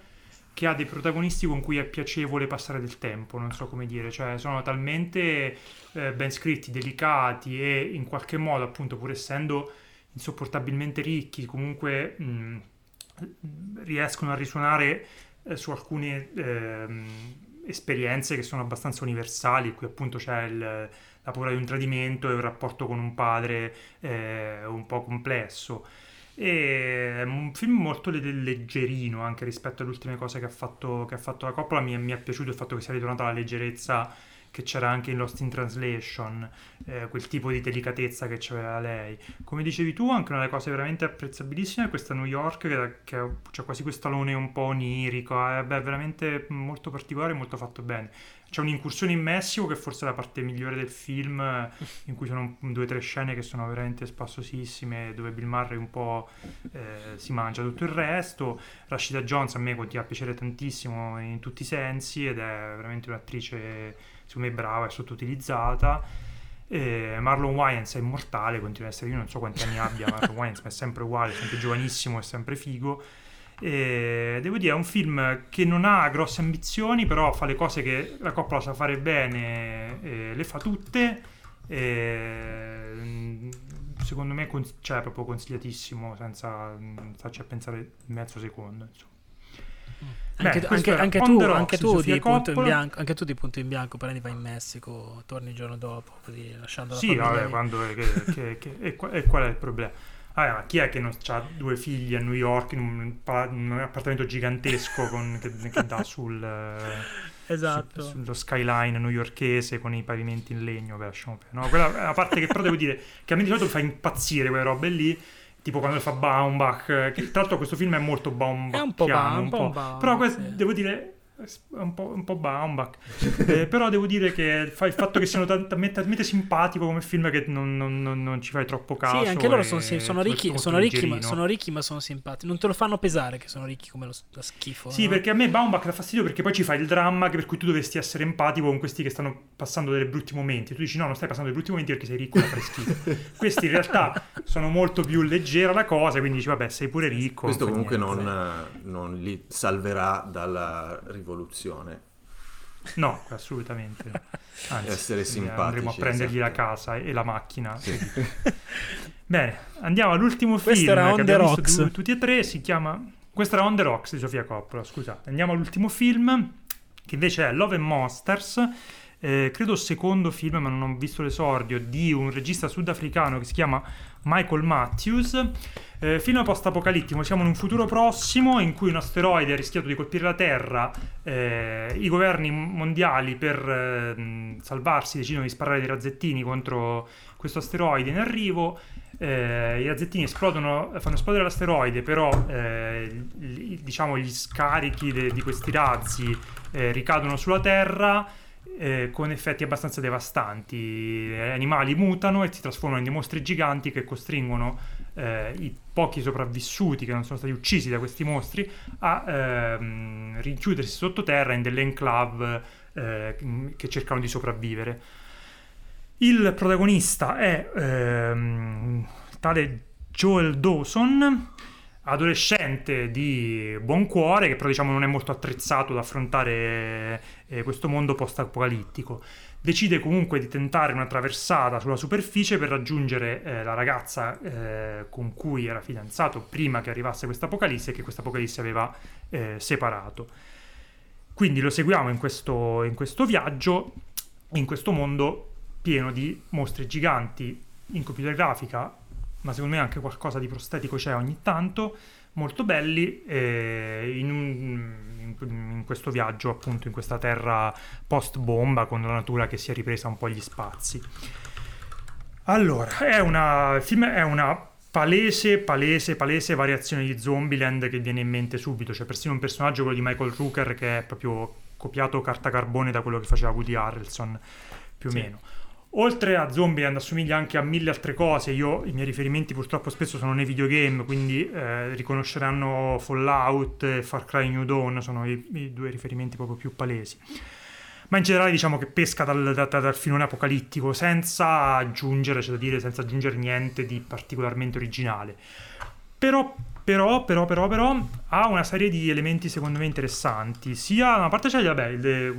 che ha dei protagonisti con cui è piacevole passare del tempo. Non so come dire, cioè sono talmente eh, ben scritti, delicati e in qualche modo, appunto, pur essendo insopportabilmente ricchi, comunque mh, riescono a risuonare eh, su alcune ehm, esperienze che sono abbastanza universali, qui appunto c'è il- la paura di un tradimento e un rapporto con un padre eh, un po' complesso. E è un film molto le- leggerino anche rispetto alle ultime cose che ha fatto, che ha fatto la Coppola. Mi mi è piaciuto il fatto che sia ritornata la leggerezza che c'era anche in Lost in Translation, eh, quel tipo di delicatezza che c'aveva lei. Come dicevi tu, anche una delle cose veramente apprezzabilissime è questa New York che, che c'ha quasi questo alone un po' onirico, è beh, veramente molto particolare e molto fatto bene. C'è un'incursione in Messico che forse è la parte migliore del film, eh, in cui sono due o tre scene che sono veramente spassosissime, dove Bill Murray un po' eh, si mangia tutto il resto. Rashida Jones a me continua a piacere tantissimo in tutti i sensi ed è veramente un'attrice, secondo me, brava e sottoutilizzata. E Marlon Wayans è immortale, continua ad essere, io non so quanti anni abbia Marlon Wayans, ma è sempre uguale, è sempre giovanissimo, è sempre figo. E devo dire, è un film che non ha grosse ambizioni, però fa le cose che la Coppola sa fare bene, le fa tutte. E, mm, secondo me cons- cioè, è proprio consigliatissimo, senza mm, starci a pensare mezzo secondo. Insomma. Anche, Beh, anche- anche tu, anche tu di punto in bianco, anche tu di punto in bianco, prendi vai in Messico, torni il giorno dopo, così lasciando la Sì, vabbè, quando, che- che- che- e, qua- e qual è il problema? Vabbè, ma chi è che non ha due figli a New York in un, in un appartamento gigantesco con- che, che dà sul, *laughs* Esatto. su- sullo skyline newyorkese con i pavimenti in legno? Beh, lasciamo. No, quella è la parte che però devo dire che a me di solito fa impazzire quelle robe lì. Tipo quando fa Baumbach, che tra l'altro questo film è molto Baumbach. È un po' Ba- un po' un Baumbach, Però questo, sì. devo dire, un po', un po' Baumbach. Eh, però devo dire che fa il fatto che siano tal- talmente, talmente simpatico come film che non, non- non- non ci fai troppo caso. Sì, anche loro sono, sì, sono ricchi, sono, ricchi, ma, sono ricchi, ma sono simpatici. Non te lo fanno pesare che sono ricchi come lo, lo schifo. Sì, no? perché a me Baumbach dà fastidio perché poi ci fa il dramma per cui tu dovresti essere empatico con questi che stanno passando dei brutti momenti. Tu dici no, non stai passando dei brutti momenti perché sei ricco e fai schifo. *laughs* Questi in realtà sono molto più leggera la cosa, quindi dici vabbè, sei pure ricco. Questo comunque non, non li salverà dalla rivoluzione. No, assolutamente. *laughs* Anzi, Essere simpatici, Andremo a prendergli la esatto. casa e la macchina. Sì. Bene, andiamo all'ultimo Questo film era che On the abbiamo visto Rocks. tu- tutti e tre, si chiama... Questo era On the Rocks di Sofia Coppola, scusate. Andiamo all'ultimo film, che invece è Love and Monsters, eh, credo secondo film, ma non ho visto l'esordio, di un regista sudafricano che si chiama Michael Matthews. Eh, film post-apocalittico, siamo in un futuro prossimo in cui un asteroide ha rischiato di colpire la Terra, eh, i governi mondiali per eh, salvarsi decidono di sparare dei razzettini contro questo asteroide in arrivo, eh, i razzettini esplodono, fanno esplodere l'asteroide, però eh, diciamo gli scarichi de- di questi razzi eh, ricadono sulla Terra eh, con effetti abbastanza devastanti. Gli animali mutano e si trasformano in dei mostri giganti che costringono eh, i pochi sopravvissuti che non sono stati uccisi da questi mostri a ehm, rinchiudersi sottoterra in delle enclave eh, che cercano di sopravvivere. Il protagonista è ehm, tale Joel Dawson, adolescente di buon cuore, che però diciamo non è molto attrezzato ad affrontare eh, questo mondo post-apocalittico. Decide comunque di tentare una traversata sulla superficie per raggiungere eh, la ragazza eh, con cui era fidanzato prima che arrivasse questa apocalisse e che questa apocalisse aveva eh, separato. Quindi lo seguiamo in questo, in questo viaggio, in questo mondo pieno di mostri giganti in computer grafica, ma secondo me anche qualcosa di prostetico c'è ogni tanto, molto belli eh, in, un, in, questo viaggio appunto in questa terra post bomba con la natura che si è ripresa un po' gli spazi. Allora, è una, il film è una palese, palese, palese variazione di Zombieland che viene in mente subito. C'è persino un personaggio, quello di Michael Rooker, che è proprio copiato carta carbone da quello che faceva Woody Harrelson, più o sì. meno. Oltre a Zombieland assomiglia anche a mille altre cose, io i miei riferimenti purtroppo spesso sono nei videogame, quindi eh, riconosceranno Fallout e Far Cry New Dawn, sono i, i, due riferimenti proprio più palesi. Ma in generale diciamo che pesca dal, dal, dal filone apocalittico senza aggiungere, c'è da dire, senza aggiungere niente di particolarmente originale. Però però, però, però, però, ha una serie di elementi secondo me interessanti. Sia da una parte c'è, vabbè, il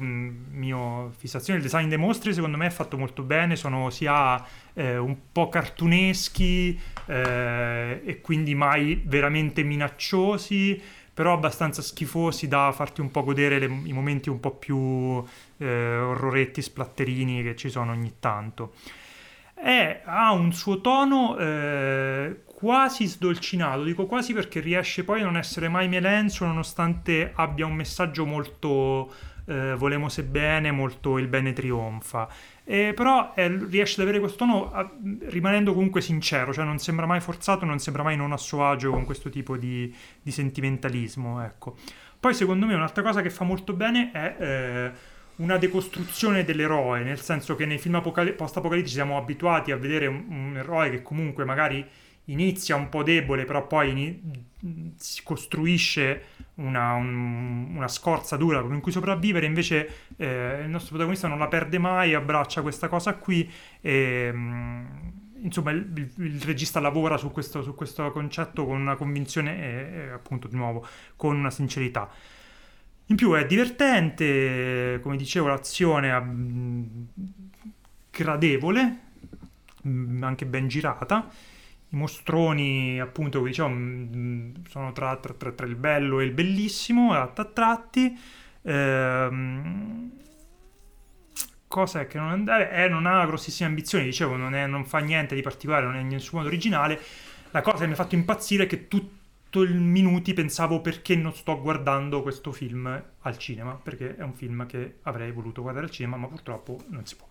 mio fissazione, il design dei mostri secondo me è fatto molto bene, sono sia eh, un po' cartuneschi eh, e quindi mai veramente minacciosi, però abbastanza schifosi da farti un po' godere le, i momenti un po' più eh, orroretti, splatterini che ci sono ogni tanto. E ha un suo tono eh, quasi sdolcinato, dico quasi perché riesce poi a non essere mai melenso nonostante abbia un messaggio molto eh, volemose bene, molto il bene trionfa. Eh, però eh, riesce ad avere questo tono a, rimanendo comunque sincero, cioè non sembra mai forzato, non sembra mai non a suo agio con questo tipo di, di sentimentalismo. Ecco. Poi secondo me un'altra cosa che fa molto bene è eh, una decostruzione dell'eroe, nel senso che nei film apocali- post-apocalittici siamo abituati a vedere un, un eroe che comunque magari inizia un po' debole, però poi in, si costruisce una, un, una, scorza dura con cui sopravvivere, invece eh, il nostro protagonista non la perde mai, abbraccia questa cosa qui e mm, insomma il, il, il, regista lavora su questo, su questo, concetto con una convinzione e, e appunto di nuovo con una sincerità. In più è divertente, come dicevo, l'azione è mm, gradevole, mm, anche ben girata i mostroni, appunto, come mm, sono tra, tra, tra, tra, il bello e il bellissimo, a tratti. Ehm, cosa è che non, eh, non, ha grossissime ambizioni, dicevo, non, è, non, fa niente di particolare, non è in nessun modo originale. La cosa che mi ha fatto impazzire è che tutto il minuti pensavo perché non sto guardando questo film al cinema, perché è un film che avrei voluto guardare al cinema, ma purtroppo non si può.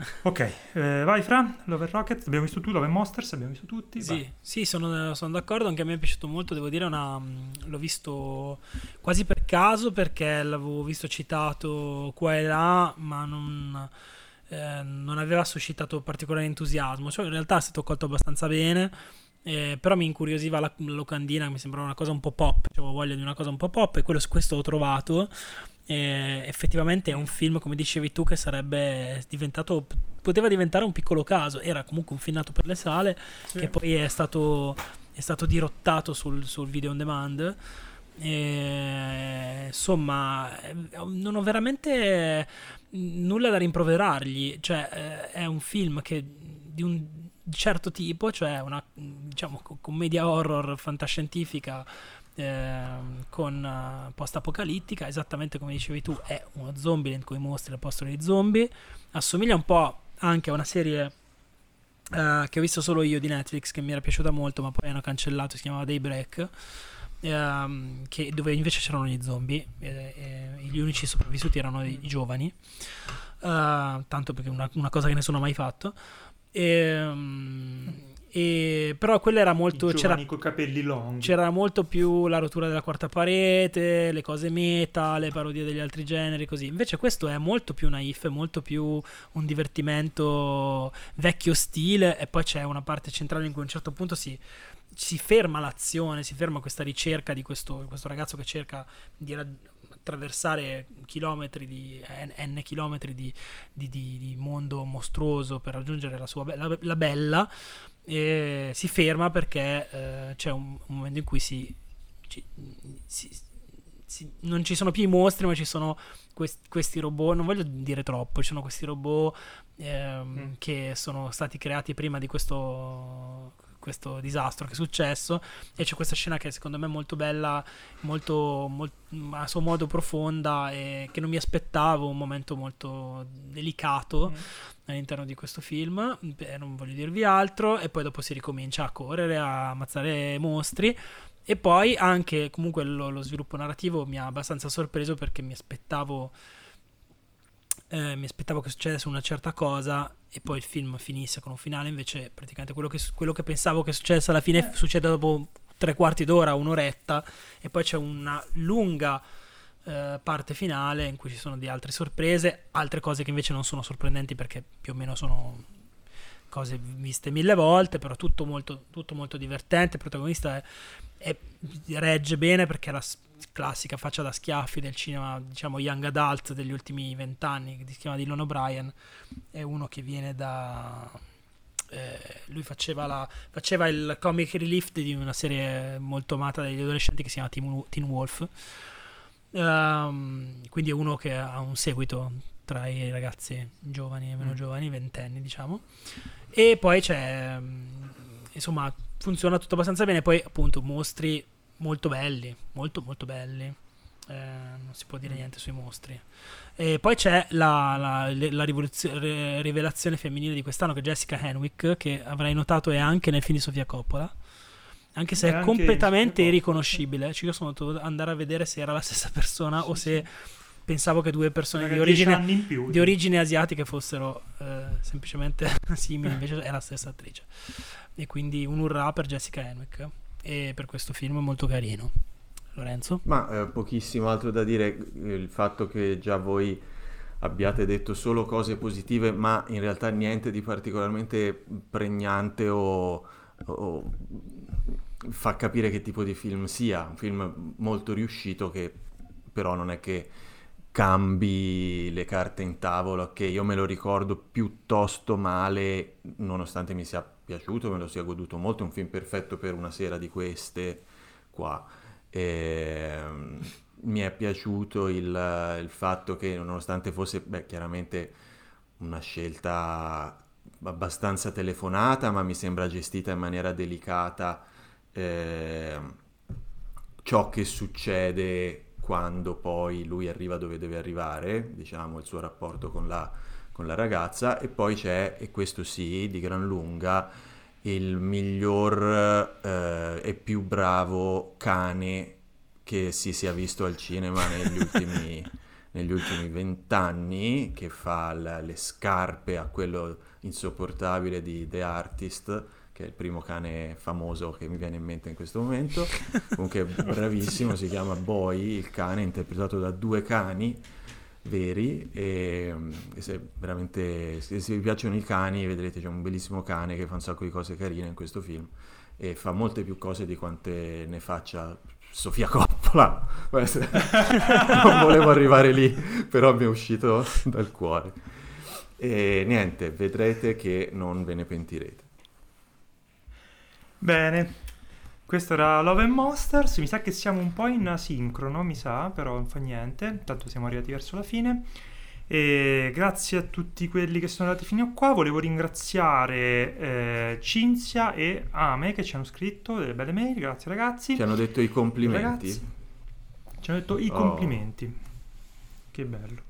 *laughs* Ok, eh, vai Fra, Love Rocket, abbiamo visto tu, Love Monsters, abbiamo visto tutti. Sì, sì sono, sono, d'accordo, anche a me è piaciuto molto, devo dire, una, l'ho visto quasi per caso perché l'avevo visto citato qua e là, ma non, eh, non aveva suscitato particolare entusiasmo, cioè in realtà è stato colto abbastanza bene. Eh, però mi incuriosiva la, la locandina, mi sembrava una cosa un po' pop, avevo voglia di una cosa un po' pop e quello, questo l'ho trovato e effettivamente è un film, come dicevi tu, che sarebbe diventato. poteva diventare un piccolo caso. Era comunque un film nato per le sale, sì. che poi è stato, è stato dirottato sul, sul video on demand. E, insomma, non ho veramente nulla da rimproverargli. Cioè, eh, è un film che di un certo tipo, cioè una diciamo, commedia horror fantascientifica eh, con uh, post-apocalittica, esattamente come dicevi tu, è uno zombie con i mostri al posto dei zombie. Assomiglia un po' anche a una serie uh, che ho visto solo io di Netflix, che mi era piaciuta molto, ma poi hanno cancellato, si chiamava Daybreak. Ehm, che, dove invece c'erano gli zombie, e, e, gli unici sopravvissuti erano i, giovani, uh, tanto perché una, una, cosa che nessuno ha mai fatto. E, um, E, però quello era molto. C'era, c'era molto più la rottura della quarta parete, le cose meta, le parodie degli altri generi, così. Invece questo è molto più naif, è molto più un divertimento vecchio stile. E poi c'è una parte centrale in cui a un certo punto si, si ferma l'azione, si ferma questa ricerca di questo, questo ragazzo che cerca di attraversare chilometri di n, n chilometri di, di- di- di mondo mostruoso per raggiungere la sua be- la, la bella e si ferma perché eh, c'è un, un momento in cui si, ci- si- si- non ci sono più i mostri ma ci sono quest- questi robot non voglio dire troppo ci sono questi robot ehm, Mm. che sono stati creati prima di questo questo disastro che è successo. E c'è questa scena che secondo me è molto bella molto, mol- a suo modo profonda e che non mi aspettavo un momento molto delicato Mm. all'interno di questo film Beh, non voglio dirvi altro. E poi dopo si ricomincia a correre a ammazzare mostri. E poi anche comunque lo, lo sviluppo narrativo mi ha abbastanza sorpreso perché mi aspettavo eh, mi aspettavo che succedesse una certa cosa e poi il film finisse con un finale invece praticamente quello che, quello che pensavo che succedesse alla fine succede dopo tre quarti d'ora, un'oretta e poi c'è una lunga eh, parte finale in cui ci sono di altre sorprese, altre cose che invece non sono sorprendenti perché più o meno sono cose viste mille volte, però tutto molto, tutto molto divertente, il protagonista è, è- regge bene perché la classica faccia da schiaffi del cinema, diciamo young adult degli ultimi vent'anni, che si chiama Dylan O'Brien, è uno che viene da... eh, lui faceva, la, faceva il comic relief di una serie molto amata dagli adolescenti che si chiama Teen, Teen Wolf. Ehm, quindi è uno che ha un seguito tra i ragazzi giovani e meno Mm. giovani, ventenni diciamo. E poi c'è, mm, insomma, funziona tutto abbastanza bene. Poi appunto mostri molto belli, molto molto belli. Eh, non si può dire Mm. niente sui mostri. E poi c'è la, la- la rivoluzio- re- rivelazione femminile di quest'anno che è Jessica Henwick, che avrai notato è anche nel film di Sofia Coppola. Anche se è anche completamente irriconoscibile. Cioè, io sono dovuto andare a vedere se era la stessa *laughs* persona o se pensavo che due persone di origine, più. di origine asiatiche fossero eh, semplicemente *laughs* simili, invece è la stessa attrice. E quindi un urrà per Jessica Henwick e per questo film molto carino. Lorenzo? Ma eh, pochissimo altro da dire, il fatto che già voi abbiate detto solo cose positive, ma in realtà niente di particolarmente pregnante o, o fa capire che tipo di film sia, un film molto riuscito che però non è che cambi le carte in tavola, che io me lo ricordo piuttosto male, nonostante mi sia piaciuto, me lo sia goduto molto, è un film perfetto per una sera di queste qua. Ehm, mi è piaciuto il, il fatto che nonostante fosse, beh, chiaramente una scelta abbastanza telefonata, ma mi sembra gestita in maniera delicata, ehm, ciò che succede quando poi lui arriva dove deve arrivare, diciamo il suo rapporto con la, con la ragazza, e poi c'è, e questo sì, di gran lunga, il miglior eh, e più bravo cane che si sia visto al cinema negli ultimi, *laughs* negli ultimi vent'anni, che fa la- le scarpe a quello insopportabile di The Artist, che è il primo cane famoso che mi viene in mente in questo momento. *laughs* Comunque bravissimo, si chiama Boy, il cane interpretato da due cani veri e, e se veramente se, se vi piacciono i cani vedrete c'è un bellissimo cane che fa un sacco di cose carine in questo film e fa molte più cose di quante ne faccia Sofia Coppola. *laughs* Non volevo arrivare lì però mi è uscito dal cuore. E niente vedrete che non ve ne pentirete. Bene, questo era Love and Monsters. Mi sa che siamo un po' in asincrono, mi sa, però non fa niente. Tanto siamo arrivati verso la fine. E grazie a tutti quelli che sono arrivati fino a qua. Volevo ringraziare eh, Cinzia e Ame che ci hanno scritto delle belle mail. Grazie ragazzi. ci hanno detto i complimenti Ragazzi, ci hanno detto i Oh. complimenti. Che bello.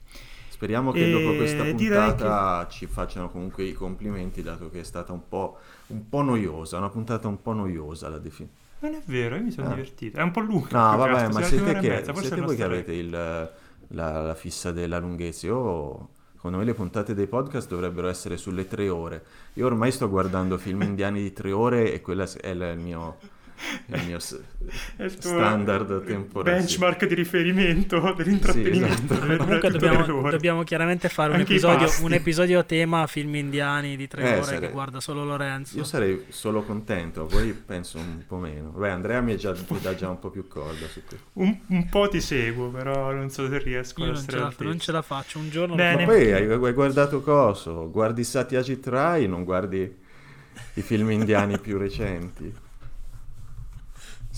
Speriamo che E dopo questa puntata ci facciano comunque i complimenti, dato che è stata un po', un po' noiosa, una puntata un po' noiosa la definizione. Non è vero, io mi sono Ah. divertito. È un po' lunga. No, vabbè, ma siete, che, mezza, siete voi che avete il, la, la fissa della lunghezza. Io Secondo me le puntate dei podcast dovrebbero essere sulle tre ore. Io ormai sto guardando film *laughs* indiani di tre ore e quello è il mio, il mio *laughs* il tuo standard temporale. benchmark di riferimento dell'intrattenimento. Sì, esatto. *laughs* Comunque dobbiamo, dobbiamo chiaramente fare un episodio, un episodio tema film indiani di tre Eh, ore sare- che guarda solo Lorenzo. Io sarei solo contento, poi penso un po' meno. Beh, Andrea mi, è già, mi dà già un po' più corda su questo. Un, un po' ti seguo, però non so se riesco Io a non ce, essere la, non ce la faccio. Un giorno Bene. Ma poi hai, hai guardato coso? Guardi Satyajit Rai, non guardi i film indiani più recenti?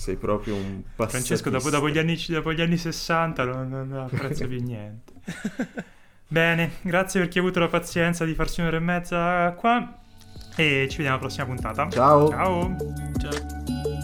Sei proprio un passatista. Francesco, dopo, dopo gli anni, dopo gli anni 60 non, non apprezzo più niente. *laughs* Bene, grazie per chi ha avuto la pazienza di farsi un'ora e mezza qua. E ci vediamo alla prossima puntata. Ciao. Ciao. Ciao.